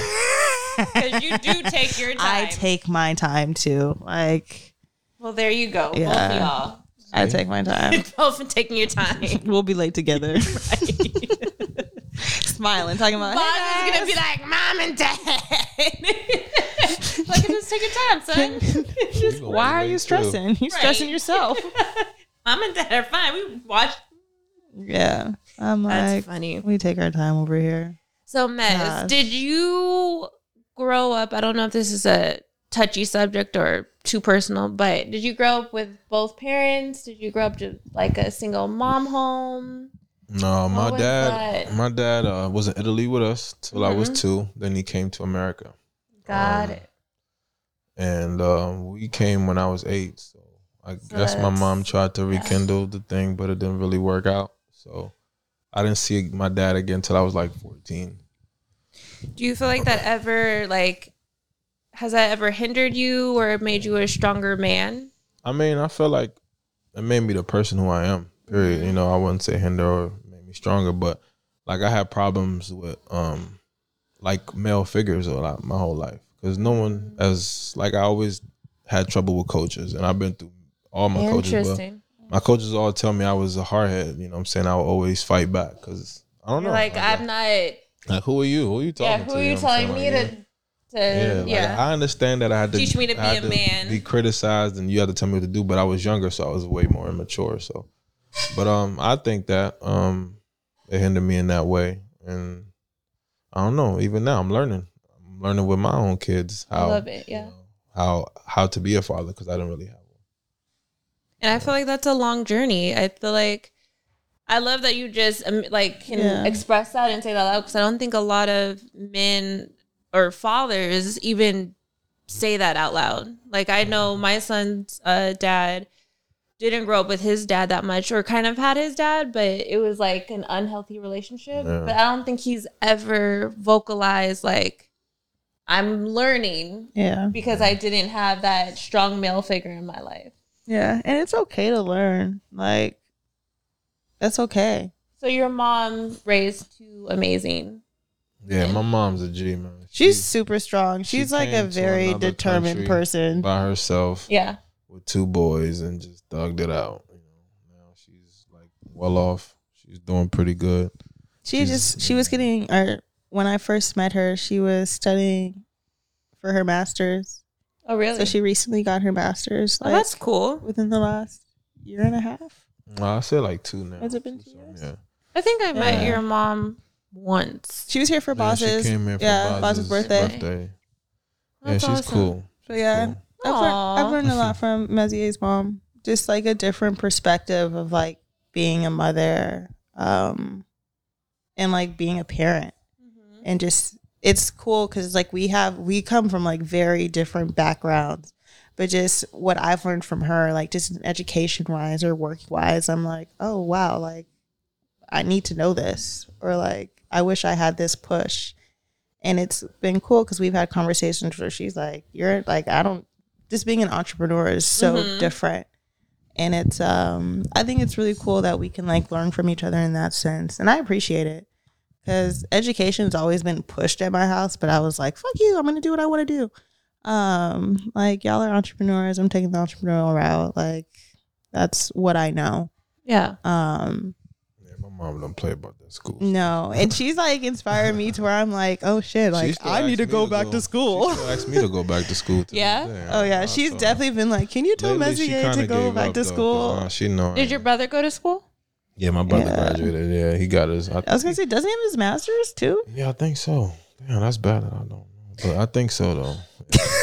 Because you do take your time. I take my time too. Like Well, there you go. Both Yeah. of y'all. I take my time. Both are taking your time. we'll be late together. Smiling, talking about. Baaz "Hey, is gonna be like, mom and dad. like, just take your time, son. Just- why are you stressing? You're stressing Right. yourself. mom and dad are fine. We watch. yeah, I'm That's like, funny. we take our time over here. So, Mez, Gosh. did you grow up? I don't know if this is a touchy subject or too personal, but did you grow up with both parents? Did you grow up to like a single mom home? No, my was dad, that? my dad uh, was in Italy with us till I was Mhm. two. Then he came to America, Got Um, it. and um, we came when I was eight. So I guess my mom tried to rekindle the thing, but it didn't really work out. So I didn't see my dad again till I was like fourteen. Do you feel like that ever like has that ever hindered you or made you a stronger man? I mean, I feel like it made me the person who I am. Period. You know, I wouldn't say hinder or made me stronger, but like I had problems with um like male figures a lot my whole life because no one as like I always had trouble with coaches, and I've been through all my coaches. But my coaches all tell me I was a hardhead. You know, what I'm saying I would always fight back because I don't know. like, I'm not like, who are you? Who are you talking to? Yeah, to? who are know you telling me Like, to to yeah, yeah. like I understand that I had to Teach me to be a man. be criticized, and you had to tell me what to do. But I was younger, so I was way more immature. So, but um, I think that um, it hindered me in that way, and I don't know. Even now, I'm learning. I'm learning with my own kids I how love it, yeah. you know, how how to be a father because I don't really have one. And I feel like that's a long journey. I feel like I love that you just um, like can Yeah. express that and say that loud because I don't think a lot of men or fathers even say that out loud. Like I know my son's uh, dad didn't grow up with his dad that much or kind of had his dad, but it was like an unhealthy relationship. Yeah. But I don't think he's ever vocalized like I'm learning Yeah. because I didn't have that strong male figure in my life. Yeah. And it's okay to learn. Like, that's okay. So your mom raised two amazing. Yeah, my mom's a G man. She's She- super strong. she She's like a very determined person. by herself. Yeah. With two boys and just thugged it out. You know, now she's like well off. She's doing pretty good. She She's- just she was getting or when I first met her, she was studying for her masters. Oh really? So she recently got her masters oh, like that's cool. within the last year and a half. Well, I say like two now. Has it been two years? Yeah. I think I met your mom once. She was here for Yeah. She came here for yeah, Baaz's Baaz's birthday. birthday. That's yeah, she's awesome. cool. So yeah, Cool. I've, learned, I've learned a lot from Mezie's mom. Just like a different perspective of like being a mother, um, and like being a parent, Mm-hmm. and just it's cool because like we have we come from like very different backgrounds, but just what I've learned from her, like just education wise or work wise, I'm like, oh wow, like I need to know this or like I wish I had this push. And it's been cool because we've had conversations where she's like, You're like, I don't just being an entrepreneur is so different. And it's um I think it's really cool that we can like learn from each other in that sense. And I appreciate it. Cause education's always been pushed at my house, but I was like, fuck you, I'm gonna do what I wanna do. Um, like y'all are entrepreneurs, I'm taking the entrepreneurial route. Like that's what I know. Yeah. Um, mom don't play about that school. no, and she's like inspired me to where I'm like, oh shit, like I need asks to me go back to school. She still asked me to go back to school. to Yeah? day. Oh yeah, I she's told her. definitely been like, can you tell Lately, Mezie to go back up, to though, 'cause, school? uh, she know. Did your brother go to school? Yeah, my brother Yeah. graduated. Yeah, he got his. I, I was gonna say, doesn't he have his master's too? yeah, I think so. Damn, that's bad. that I don't know, but I think so though.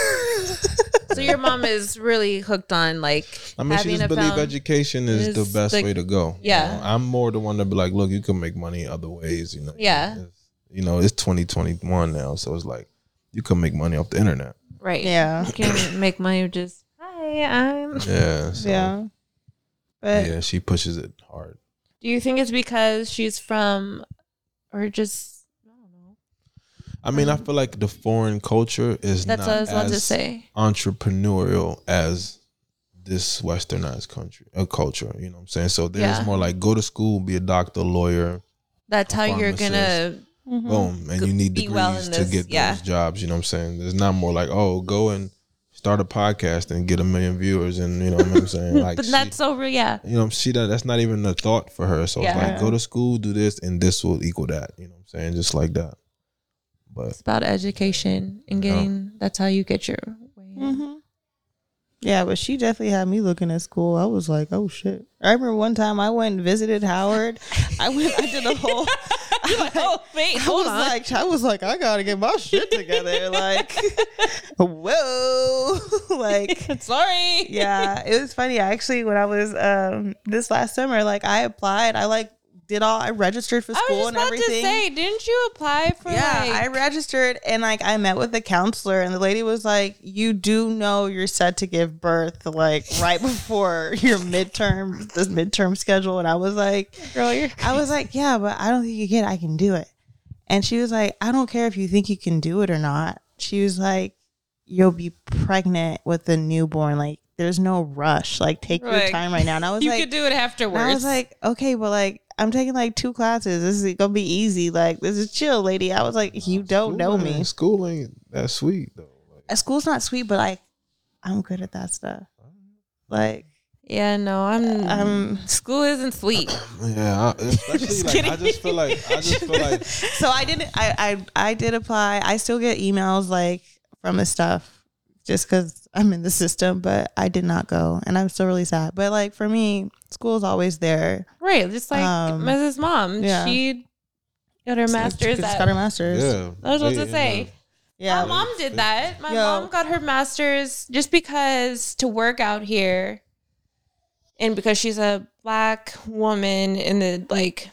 So your mom is really hooked on like I mean, she having just believe education is the best the- way to go. you Yeah. know? I'm more the one to be like, look, you can make money other ways. You know. Yeah. It's- you know, it's 2021 now, so it's like you can make money off the internet. right. Yeah, You can make money just hi, I'm. Yeah. So, yeah. But Yeah, she pushes it hard. Do you think it's because she's from, or just I don't know? I mean, I feel like the foreign culture is That's not what I was about to as say. entrepreneurial as this westernized country, a culture. You know what I'm saying? So there's Yeah. more like go to school, be a doctor, lawyer, That's how you're gonna. Mhm. boom, and you need degrees well in to get yeah. those jobs. You know what I'm saying? There's not more like oh, go and start a podcast and get a million viewers, and you know what I'm saying? Like, but she- that's over. Yeah. you know, she that that's not even a thought for her. So it's Yeah. like go to school, do this, and this will equal that. You know what I'm saying? Just like that. But It's about education and Yeah. getting. That's how you get your way. in. hmm Yeah, but she definitely had me looking at school. I was like, oh shit. I remember one time I went and visited Howard. I went, I did a whole. oh wait, I was on. like, I was like, I gotta get my shit together. Like, whoa, like, Sorry. yeah, it was funny. Actually, when I was um this last summer, like, I applied. I like did all. I registered for school and everything. to say, didn't you apply for? Yeah, like, I registered and like I met with the counselor and the lady was like, "You do know you're set to give birth like right before your midterm, this midterm schedule." And I was like, girl, you're. I was like, "Yeah, but I don't think you get. it. I can do it." And she was like, "I don't care if you think you can do it or not." She was like, "You'll be pregnant with a newborn. Like, there's no rush. Like, take your time right now." And I was you like, "You could do it afterwards. I was like, okay, but like I'm taking like two classes. This is gonna be easy. Like this is chill, lady. I was like, you don't know me. ain't- School ain't that sweet though. Like, Uh, School's not sweet, but like I'm good at that stuff. Like yeah, no, I'm. um, school isn't sweet. yeah, I, especially like I just feel like I just feel like so I didn't. I I I did apply. I still get emails like from the stuff just because I'm in the system, but I did not go, and I'm still really sad. But like for me, school's always there. Right, just like Um, Mrs. Mom. yeah. She got her master's She at. got her masters. yeah. I was about they- to say. Yeah. My mom did that. My Yo. mom got her master's just because to work out here and because she's a black woman in the like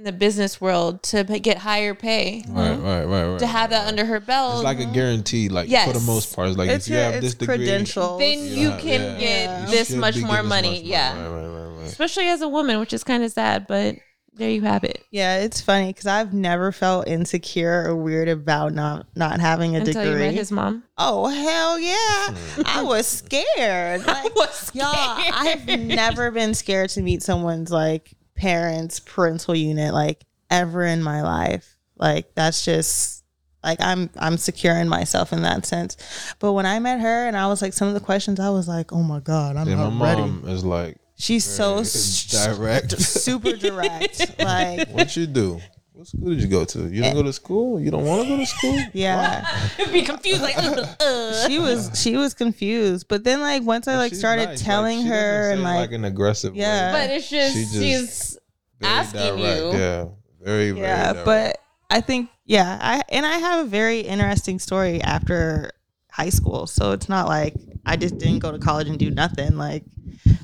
in the business world to p- get higher pay. Right, right, right, right. To have that under her belt. It's like a guarantee, like for the most part. It's like It's if you your have it's this degree, credentials. then you have- can yeah. get Yeah. you this should much be more getting this money. much yeah. Right, right, right, right. Especially as a woman, which is kind of sad, but there you have it. Yeah, it's funny because I've never felt insecure or weird about not not having a Until you met degree. his mom. oh hell yeah, hmm. I was scared. Like, was y'all, scared. I've never been scared to meet someone's like parents' parental unit like ever in my life. Like that's just like I'm I'm secure in myself in that sense. But when I met her and I was like some of the questions, I was like, oh my god, I'm Yeah, my ready. mom is like She's so direct. super direct. like what you do? What school did you go to? You don't go to school? You don't want to go to school? yeah. It'd be confused like uh, uh. she was she was confused but then like once i like She's started nice. Like, telling she doesn't her say and it like, an aggressive Yeah. way. But it's just, She just- she's Very asking you. Yeah, very, very yeah direct. but i think yeah i and i have a very interesting story after high school so it's not like i just didn't go to college and do nothing like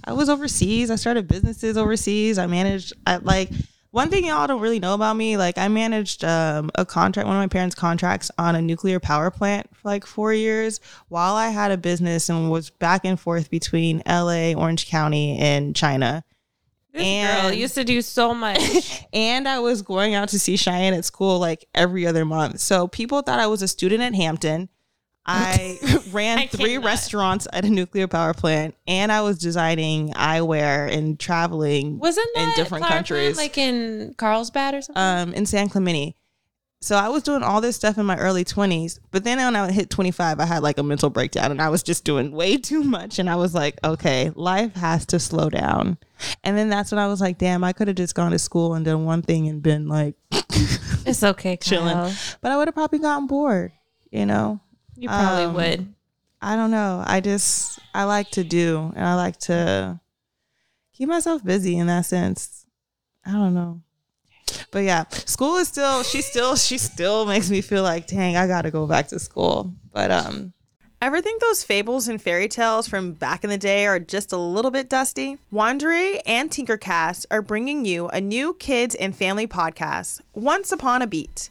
i was overseas i started businesses overseas i managed i like one thing y'all don't really know about me like i managed um, a contract one of my parents contracts on a nuclear power plant for like four years while i had a business and was back and forth between la orange county and china This girl used to do so much. and I was going out to see Cheyenne at school like every other month. So people thought I was a student at Hampton. I ran I three cannot. restaurants at a nuclear power plant, and I was designing eyewear and traveling Wasn't in different Clara Plant, countries, like in Carlsbad or something? um, in San Clemente. So I was doing all this stuff in my early 20s, but then when I hit 25, I had like a mental breakdown and I was just doing way too much. And I was like, okay, life has to slow down. And then that's when I was like, damn, I could have just gone to school and done one thing and been like it's okay, chilling. Kyle. But I would have probably gotten bored, you know? You probably Um, would. I don't know. I just, I like to do and I like to keep myself busy in that sense. I don't know. But yeah, school is still, she still, she still makes me feel like, dang, I got to go back to school. But, um, Ever think those fables and fairy tales from back in the day are just a little bit dusty? Wondery and Tinkercast are bringing you a new kids and family podcast, Once Upon a Beat.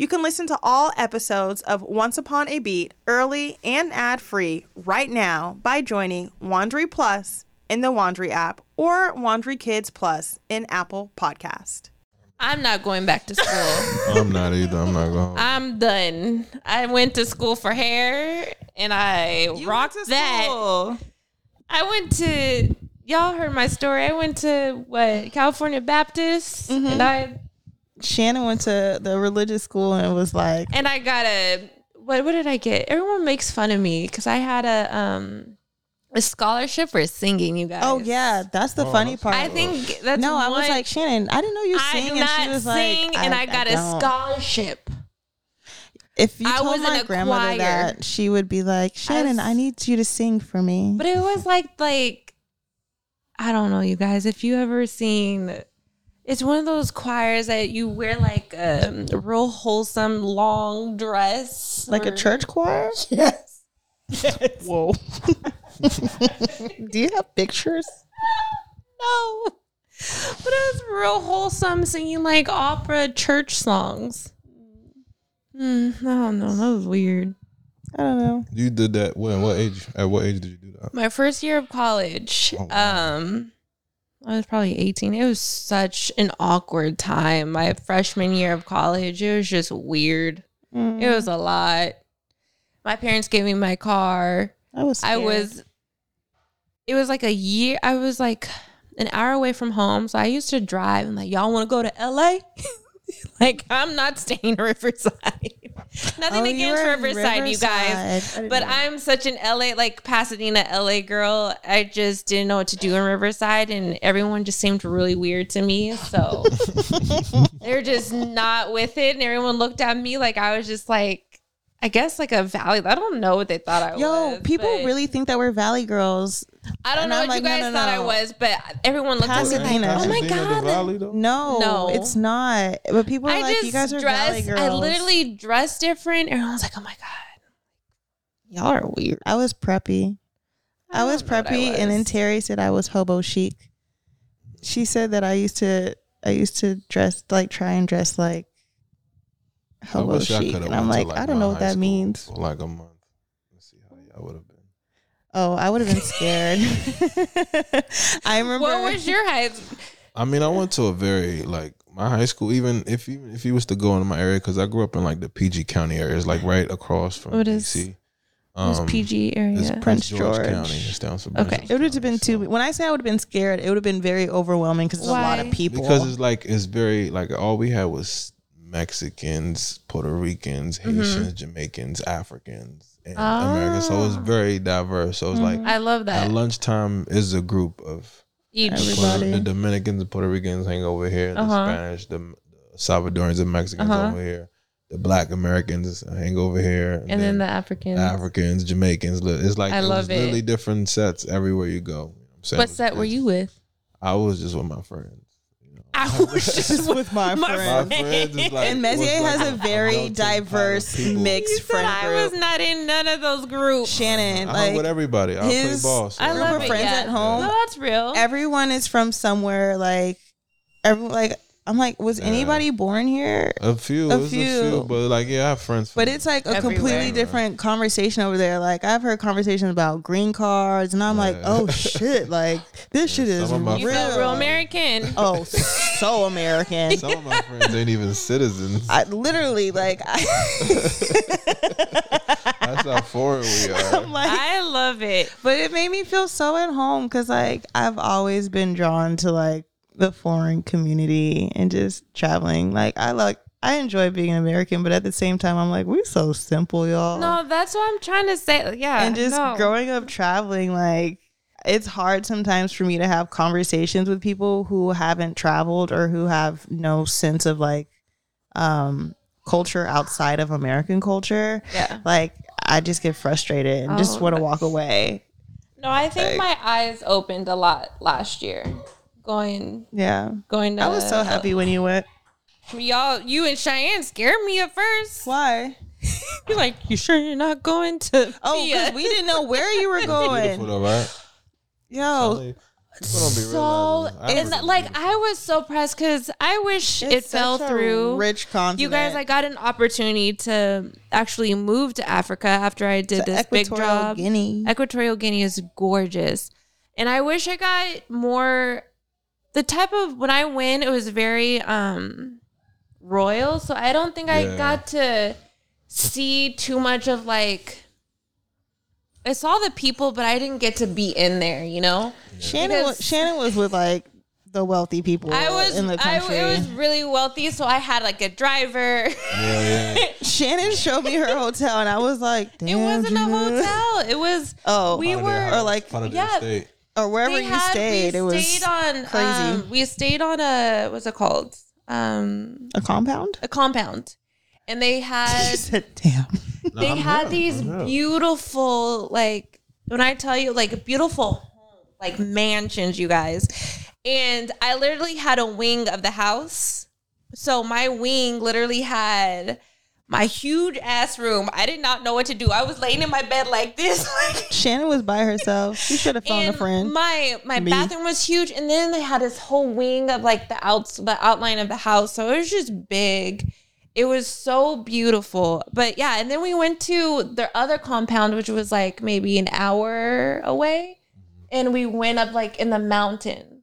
You can listen to all episodes of Once Upon a Beat early and ad free right now by joining Wondery Plus in the Wondery app or Wondery Kids Plus in Apple Podcast. I'm not going back to school. I'm not either. I'm not going. I'm done. I went to school for hair and I rocked that. I went to y'all heard my story. I went to what California Baptist Mm-hmm. and I Shanan went to the religious school and was like, and I got a what what did I get? Everyone makes fun of me because I had a um a scholarship for singing, you guys. oh, yeah, that's the funny part. I think that's no, I was like, Shanan, I didn't know you I sing. do And she was sing, like, and I, got a scholarship. If you I told was my grandmother choir. that, she would be like, Shanan, was- I need you to sing for me. But it was like like I don't know, you guys. If you ever seen, it's one of those choirs that you wear like um, a real wholesome long dress, like a church choir? Yes. Whoa. Do you have pictures? No. But it was real wholesome, singing like opera church songs. Hmm, I don't know. That was weird. I don't know. You did that when? What age? At what age did you do that? My first year of college, Oh, wow. um, I was probably 18. It was such an awkward time. My freshman year of college, it was just weird. Mm, It was a lot. My parents gave me my car. I was. I was, it was like a year. I was like an hour away from home. So I used to drive and like, y'all want to go to LA? like, I'm not staying in Riverside. Nothing Oh, against in Riverside, you guys. Riverside. But know. I'm such an LA, like Pasadena, LA girl. I just didn't know what to do in Riverside, and everyone just seemed really weird to me. So they're just not with it, and everyone looked at me like I was just like, I guess like a valley. I don't know what they thought I Yo, was. Yo, people really think that we're Valley girls. I don't and know I'm what you like, no, guys no, thought I was, but everyone looked at me like, Pasadena. oh my god. Valley, though? No, No. it's not. But people are I like, just you guys are Valley dressed. girls. I literally dressed different. Everyone was like, "Oh my god, y'all are weird." I was preppy. I, was don't know what I preppy, and then. Terry said I was hobo chic. She said that I used to, I used to dress like try and dress like I hobo wish I chic, could have and I'm went like, I don't know what that school means. Like a month. Let's see how y'all would have been. Oh, I would have been scared. I remember. What was your height? I mean, I went to a very like my high school. Even if even if you was to go into my area, because I grew up in like the PG County areas, like right across from What is- DC. It was PG area. It's Prince Prince George, George. County. It's down from Okay. It would have been too. When I say I would have been scared, it would have been very overwhelming because there's a lot of people. because it's like it's very like all we had was Mexicans, Puerto Ricans, Mm-hmm. Haitians, Jamaicans, Africans, and Americans. So it's very diverse. So it's like I love at that. lunchtime is a group of Each. Everybody. The Dominicans and Puerto Ricans hang over here. The Uh-huh. Spanish, the, the Salvadorans and Mexicans Uh-huh. over here. The Black Americans hang over here, and then the Africans. Africans, Jamaicans. It's like I it was love it. literally different sets everywhere you go. You know what I'm saying? What set were you with? I was just with my friends. You know. I was just with my, My friends. My friends like And Mezie was like has a very melting pot of diverse, mixed You said friend I was not in none of those groups. Shanan, I hung with everybody. I play his- ball. So I group love of it, friends yeah. at home. No, that's real. everyone is from somewhere. Like, every like I'm like, was anybody born here? a few, A a few. few. few, but like yeah, I have friends. But it's like a Everywhere. completely different conversation over there. Like I've heard conversations about green cards, and I'm like, oh shit, like this shit is Some you real. feel real American. Oh, so American. some of my friends ain't even citizens. I literally like I, That's how foreign we are. I'm like, I love it. but it made me feel so at home because like I've always been drawn to like the foreign community and just traveling. Like I like I enjoy being an American, but at the same time, I'm like, we're so simple, y'all. No, that's what I'm trying to say. Yeah, and just no. growing up traveling like it's hard sometimes for me to have conversations with people who haven't traveled or who have no sense of like um culture outside of American culture. Yeah. Like I just get frustrated and just Oh, want to walk away. No, I think my eyes opened a lot last year. Going, Yeah. going. To, I was so happy when you went. Y'all, you and Cheyenne scared me at first. Why? You're like, you sure you're not going to? Oh, because we didn't know where you were going. though, right? Yo, People don't be so and like I was so pressed because I wish it fell through. Rich continent. you guys, I got an opportunity to actually move to Africa after I did To this big Equatorial job. Guinea. Equatorial Guinea is gorgeous. And I wish I got more the type of when I went, it was very um royal. So I don't think I got to see too much of like I saw the people, but I didn't get to be in there, you know? Shanan was, because- Shanan was with like the wealthy people I was in the I, it was really wealthy, so I had like a driver. yeah, yeah. Shanan showed me her hotel, and I was like, it wasn't a hotel. It was Oh, we were or like- part of their yeah. estate. Or wherever they you had- stayed. We It was stayed on crazy. Um, we stayed on a what's it called? Um, a compound. a compound, and they had said, "Damn." No, they I'm had real. these I'm beautiful like when I tell you like beautiful like mansions, you guys, and I literally had a wing of the house. So my wing literally had my huge ass room. I did not know what to do. I was laying in my bed like this, Shannon was by herself. She should have found a friend. My my Me. bathroom was huge, and then they had this whole wing of like the outs the outline of the house, so it was just big. It was so beautiful, but yeah. And then we went to their other compound, which was like maybe an hour away, and we went up like in the mountains,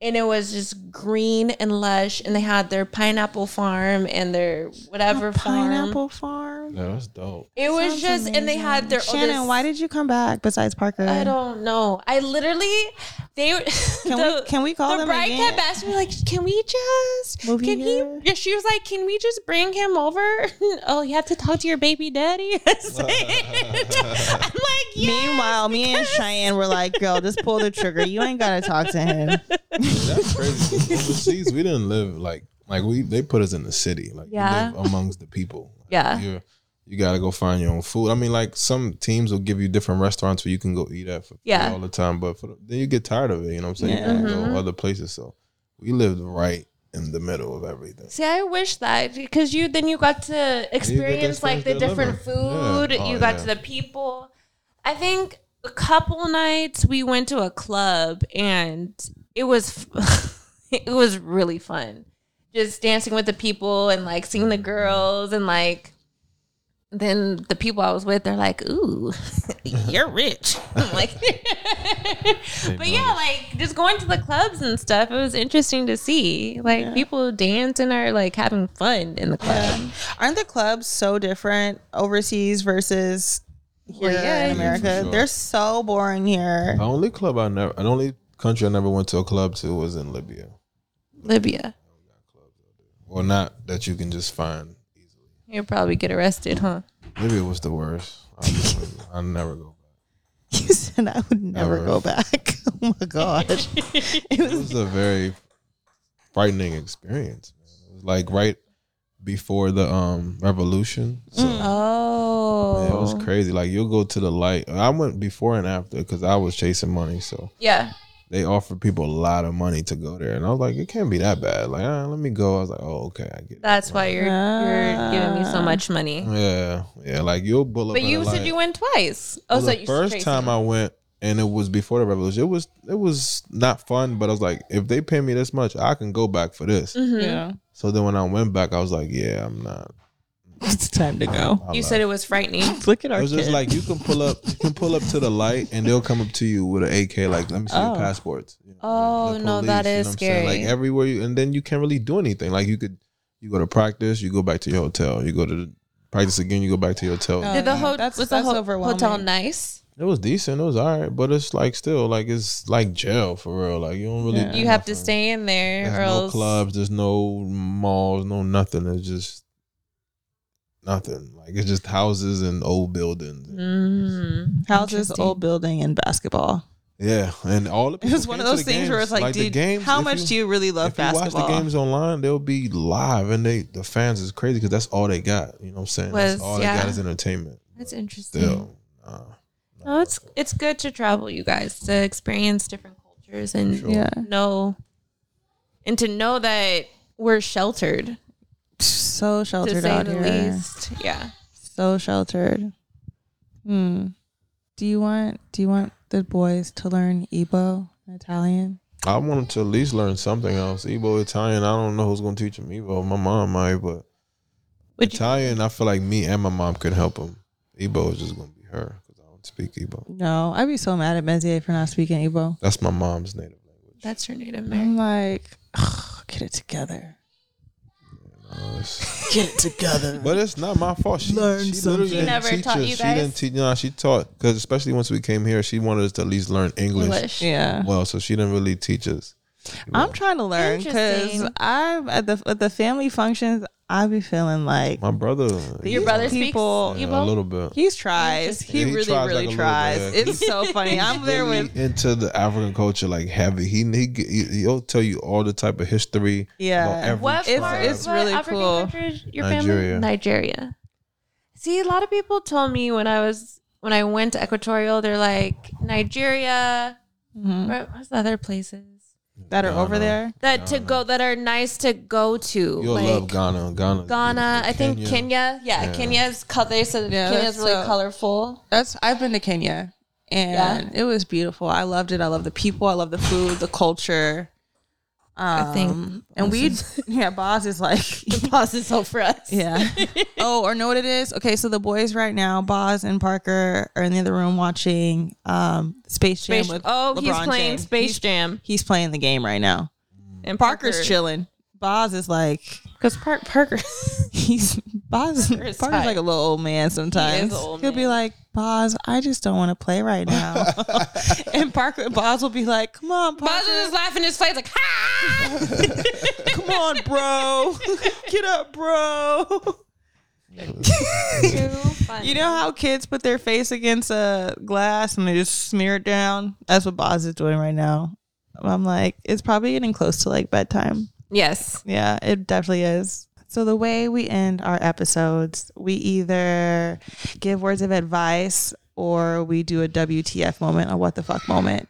and it was just green and lush, and they had their pineapple farm and their whatever farm. Pineapple farm. Yeah, that's dope. It was Sounds just, and they had their Shanan, this- why did you come back besides Parker? I don't know. I literally they Can we- can we call the them bride again? kept asking me like, can we just Move can here? he? Yeah, she was like, can we just bring him over? oh, you have to talk to your baby daddy. I'm like, yeah. Meanwhile, me and Cheyenne were like, "Girl, just pull the trigger. You ain't gotta talk to him." That's crazy. 'cause Overseas, we didn't live like like we. They put us in the city, like Yeah. live amongst the people. Like, Yeah. You're, got to go find your own food. I mean, like some teams will give you different restaurants where you can go eat at for Yeah. all the time, but for the, then you get tired of it. You know what I'm saying? Yeah. You gotta Mhm. go other places. So we lived right in the middle of everything. See, I wish that because you then you got to experience like the the different living. food. Yeah. Oh, you got yeah. to the people. I think a couple nights we went to a club and it was it was really fun. Just dancing with the people and like seeing the girls and like then the people I was with, they're like, "Ooh, you're rich." I'm like, but yeah, like just going to the clubs and stuff. It was interesting to see, like people dance and are like having fun in the club. Aren't the clubs so different overseas versus here yeah. in America? Sure. They're so boring here. The only club I never, the only country I never went to a club to was in Libya. Libya, Well, not that you can just find easily. You'll probably get arrested, huh? Libya was the worst. I, I never go back. You said I would never Never. go back. Oh my god, it It was was a very frightening experience. Man. It was like right before the um revolution. So Oh, man, it was crazy. Like you'll go to the light. I went before and after because I was chasing money. So Yeah, they offer people a lot of money to go there, and I was like, it can't be that bad. Like, ah, let me go. I was like, oh, okay, I get. it. That's why you're you're giving me so much money. Yeah, yeah. Like you'll pull up. But you said like- you went twice. Oh, well, so the you first Tracy. time I went, and it was before the revolution. It was it was not fun, but I was like, if they pay me this much, I can go back for this. Mhm. Yeah. So then when I went back, I was like, yeah, I'm not. It's time to go. I You love said it was frightening. Look at It our was kid. just like you can pull up, you can pull up to the light, and they'll come up to you with an AK. Like, let me see Oh. your passports. You know, Oh, the no, that is what I'm saying? Like everywhere, you, and then you can't really do anything. Like you could, you go to practice, you go back to your hotel. You go to the, practice again, you go back to your hotel. Oh, Did the oh, ho- That's- was the that's ho- overwhelming. hotel nice? It was decent. It was all right, but it's like still like it's like jail for real. Like you don't really. Yeah. do You have to nothing. stay in there, There's or no else clubs. There's no malls. No nothing. It's just nothing. Like it's just houses and old buildings. Mm, houses, old building, and basketball. Yeah, and all the It was one of those the things where it's like, the dude, games, how much you- do you really love if you basketball? watch the games online, they'll be live, and they the fans is crazy because that's all they got. You know what I'm saying? Was- that's all yeah. they got is entertainment. That's interesting. Still, nah. No, it's it's good to travel, you guys, to experience different cultures and Sure. Yeah. know, and to know that we're sheltered, So to sheltered say out the here. least. Yeah. So sheltered. Hmm. Do you want do you want the boys to learn Igbo Italian? I want them to at least learn something else. Igbo, Italian. I don't know who's gonna teach them Igbo. My mom might, but Would you, Italian. I feel like me and my mom could help them. Igbo is just gonna be her because I don't speak Igbo. No, I'd be so mad at Mezie for not speaking Igbo. That's my mom's native language. that's your native language. I'm like, "Ugh, get it together. Uh, Get it together. But it's not my fault. She, Learn she something. literally She didn't never teach taught us. you She didn't teach. No, she taught because especially once we came here, she wanted us to at least learn English. English. yeah. Well, so she didn't really teach us. I'm trying to learn because I'm at the at the family functions. I be feeling like My brother. Your he- brother people- speaks yeah, a little bit. he tries. He Yeah, he really, tries really like tries. bit, yeah. It's so funny. I'm there really with into the African culture like heavy. He he he- he'll tell you all the type of history. Yeah. about every What It's- part? tribe. it's what really African cool. country your Nigeria. family? Nigeria. See, a lot of people told me when I was when I went to Equatorial, they're like Nigeria. Mhm. Where, what's the other places that are Ghana. over there. that to go that are nice to go to? You'll like love Ghana. Ghana. Ghana. I think Kenya. Yeah, Yeah. Kenya's color. They said Yeah, Kenya's that's really so- colorful. That's I've been to Kenya and it was beautiful. I loved it. I love the people. I love the food, the culture. Um, think and we yeah, Baaz is like the Baaz is so for us. yeah. oh, or know what it is? Okay, so the boys right now, Baaz and Parker are in the other room watching um Space Jam Space, oh, he's playing James. Space He's, Jam, he's playing the game right now. and Parker's chilling. Baaz is like because Park Parker. he's Baaz. Parker's Parker's like a little old man sometimes. old He'll be like, Baaz, I just don't want to play right now. and Parker, Baaz will be like, Come on, Baaz is just laughing his face like, ha! come on, bro, get up, bro. You know how kids put their face against a glass and they just smear it down? That's what Baaz is doing right now. I'm like, it's probably getting close to like bedtime. Yes. Yeah, it definitely is. So the way we end our episodes, we either give words of advice or we do a WTF moment, a what the fuck moment.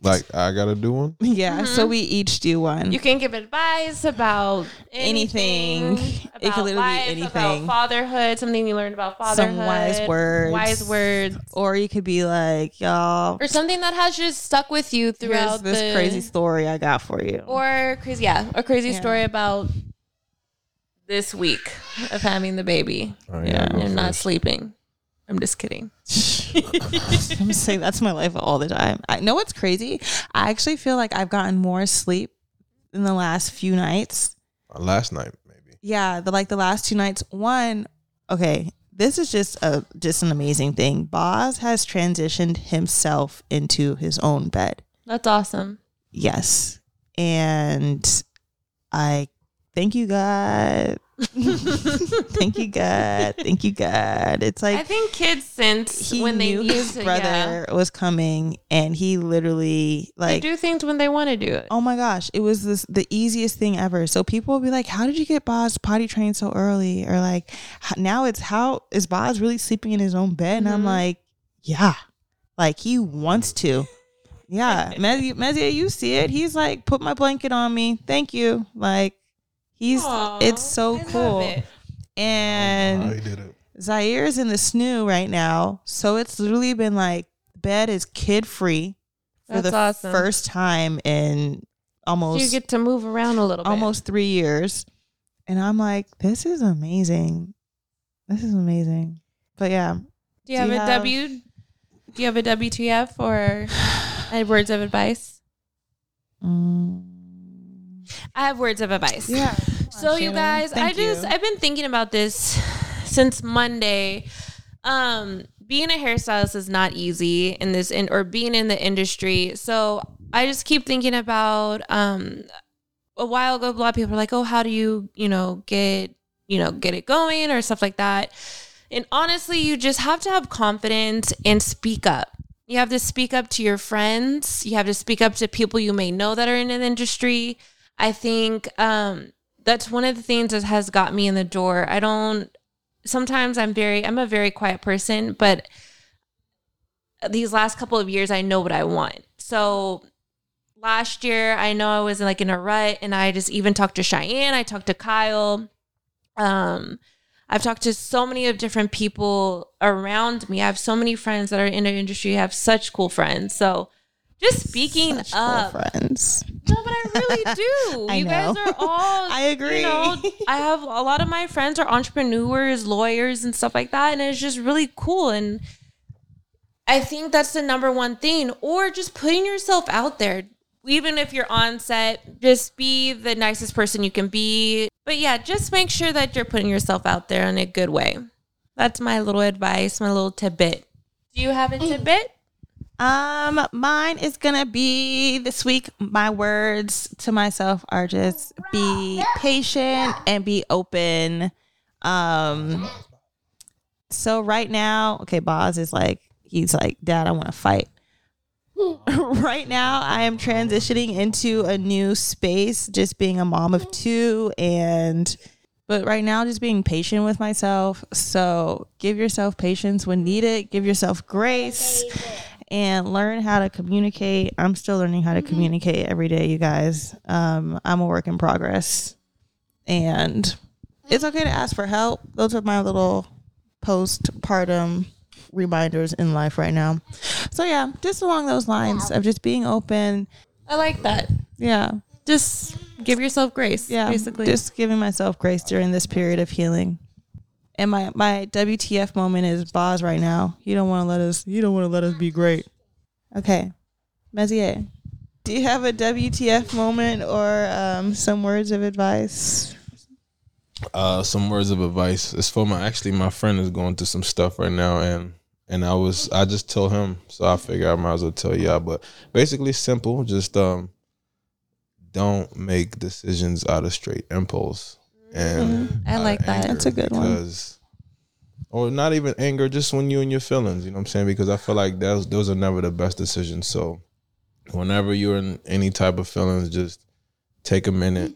Like I gotta do one. Yeah, so mm-hmm. we each do one. You can give advice about Anything. anything. It could about literally be anything. About fatherhood, something you learned about fatherhood. Some wise words. Wise words. or you could be like, y'all, Or something that has just stuck with you throughout this the, crazy story I got for you. Or crazy, yeah, a crazy Yeah. story about this week of having the baby All right, Yeah. I'll go and not sleeping. I'm just kidding. I'm saying that's my life all the time. I know what's crazy. I actually feel like I've gotten more sleep in the last few nights. Uh, Last night maybe. Yeah, the like the last two nights. One, okay, this is just a just an amazing thing. Baaz has transitioned himself into his own bed. That's awesome. Yes, and I thank you God. thank you God. Thank you God. It's like I think kids sense he when they knew his to, brother yeah, was coming and he literally they like do things when they want to do it. oh my gosh it was this the easiest thing ever so people will be like how did you get Baaz potty trained so early or like now it's how is Baaz really sleeping in his own bed and i'm Mhm. like yeah like he wants to Yeah, Mezie, you see it. He's like, put my blanket on me. Thank you. Like, he's, Aw, it's so I love cool. it. And Oh, he did it. Zaire's in the snoo right now. So it's literally been like, bed is kid free for That's the awesome. first time in almost you get to move around a little bit. almost three years. And I'm like, this is amazing. This is amazing. But yeah, Do you have Do a you W? Do you have a WTF or a words of advice? mm, I have words of advice. yeah. So you guys, I just you. I've been thinking about this since Monday. Um, being a hairstylist is not easy in this in or being in the industry. So I just keep thinking about um a while ago, a lot of people are like, Oh, how do you, you know, get, you know, get it going or stuff like that. And honestly, you just have to have confidence and speak up. You have to speak up to your friends. You have to speak up to people you may know that are in an industry. I think um, that's one of the things that has got me in the door. I don't. Sometimes I'm very. I'm a very quiet person, but these last couple of years, I know what I want. So last year, I know I was like in a rut, and I just even talked to Cheyenne. I talked to Kyle. Um, I've talked to so many of different people around me. I have so many friends that are in the industry. I have such cool friends. So just speaking Such up. friends. No, but I really do. I you guys are all. I agree. You know, I have a lot of my friends are entrepreneurs, lawyers, and stuff like that, and it's just really cool. And I think that's the number one thing, or just putting yourself out there. Even if you're on set, just be the nicest person you can be. But yeah, just make sure that you're putting yourself out there in a good way. That's my little advice, my little tidbit. Do you have a tidbit? Um, mine is gonna be this week. My words to myself are just be patient and be open. Um, so right now, okay, Baaz is like he's like, Dad, I want to fight. right now, I am transitioning into a new space, just being a mom of two, and but right now, just being patient with myself. So give yourself patience when needed. Give yourself grace and learn how to communicate. I'm still learning how to communicate every day, you guys. Um, I'm a work in progress, and it's okay to ask for help. Those are my little postpartum reminders in life right now. So yeah, just along those lines of just being open. I like that. Yeah, Just give yourself grace. yeah, basically. just giving myself grace during this period of healing. And my my WTF moment is Baaz right now. You don't want to let us. You don't want to let us be great. Okay, Mezie, do you have a WTF moment or um, some words of advice? Uh, some words of advice. It's for my actually my friend is going through some stuff right now, and and I was I just told him, so I figure I might as well tell y'all. But basically, simple. Just um, don't make decisions out of straight impulse. And Mm-hmm. I like that. That's a good one. Or not even anger, just when you and your feelings. You know what I'm saying? Because I feel like those those are never the best decisions. So, whenever you're in any type of feelings, just take a minute,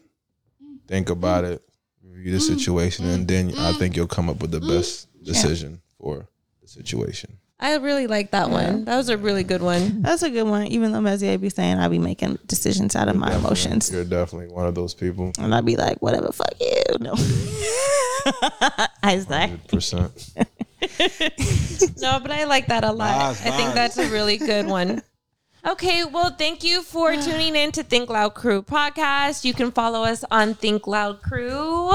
think about it, review the mm-hmm. situation, and then I mm-hmm. think you'll come up with the mm-hmm. best decision for the situation. I really like that one. That was a really good one. That's a good one. Even though Mezie be saying I be making decisions out of my emotions, You're definitely one of those people. and I'd be like, whatever, fuck you. No, I was like, Percent. No, but I like that a lot. Nice, I think that's a really good one. Okay, well, thank you for tuning in to Think Loud Crew podcast. You can follow us on Think Loud Crew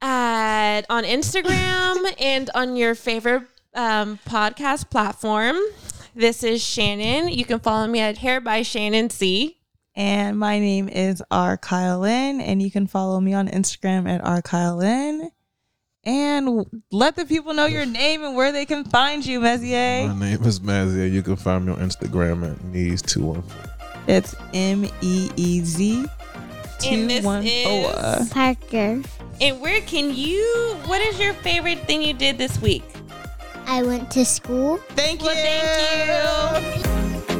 at on Instagram and on your favorite um, podcast platform. This is Shanan. You can follow me at Hair by Shanan C. And my name is R. Kyle Lynn, and you can follow me on Instagram at R. Kyle Lynn. And let the people know your name and where they can find you, My name is Mezie. You can find me on Instagram at meez214. It's M E E Z And this 214. is- Parker. And where can you, what is your favorite thing you did this week? I went to school. Thank you. Well, thank you.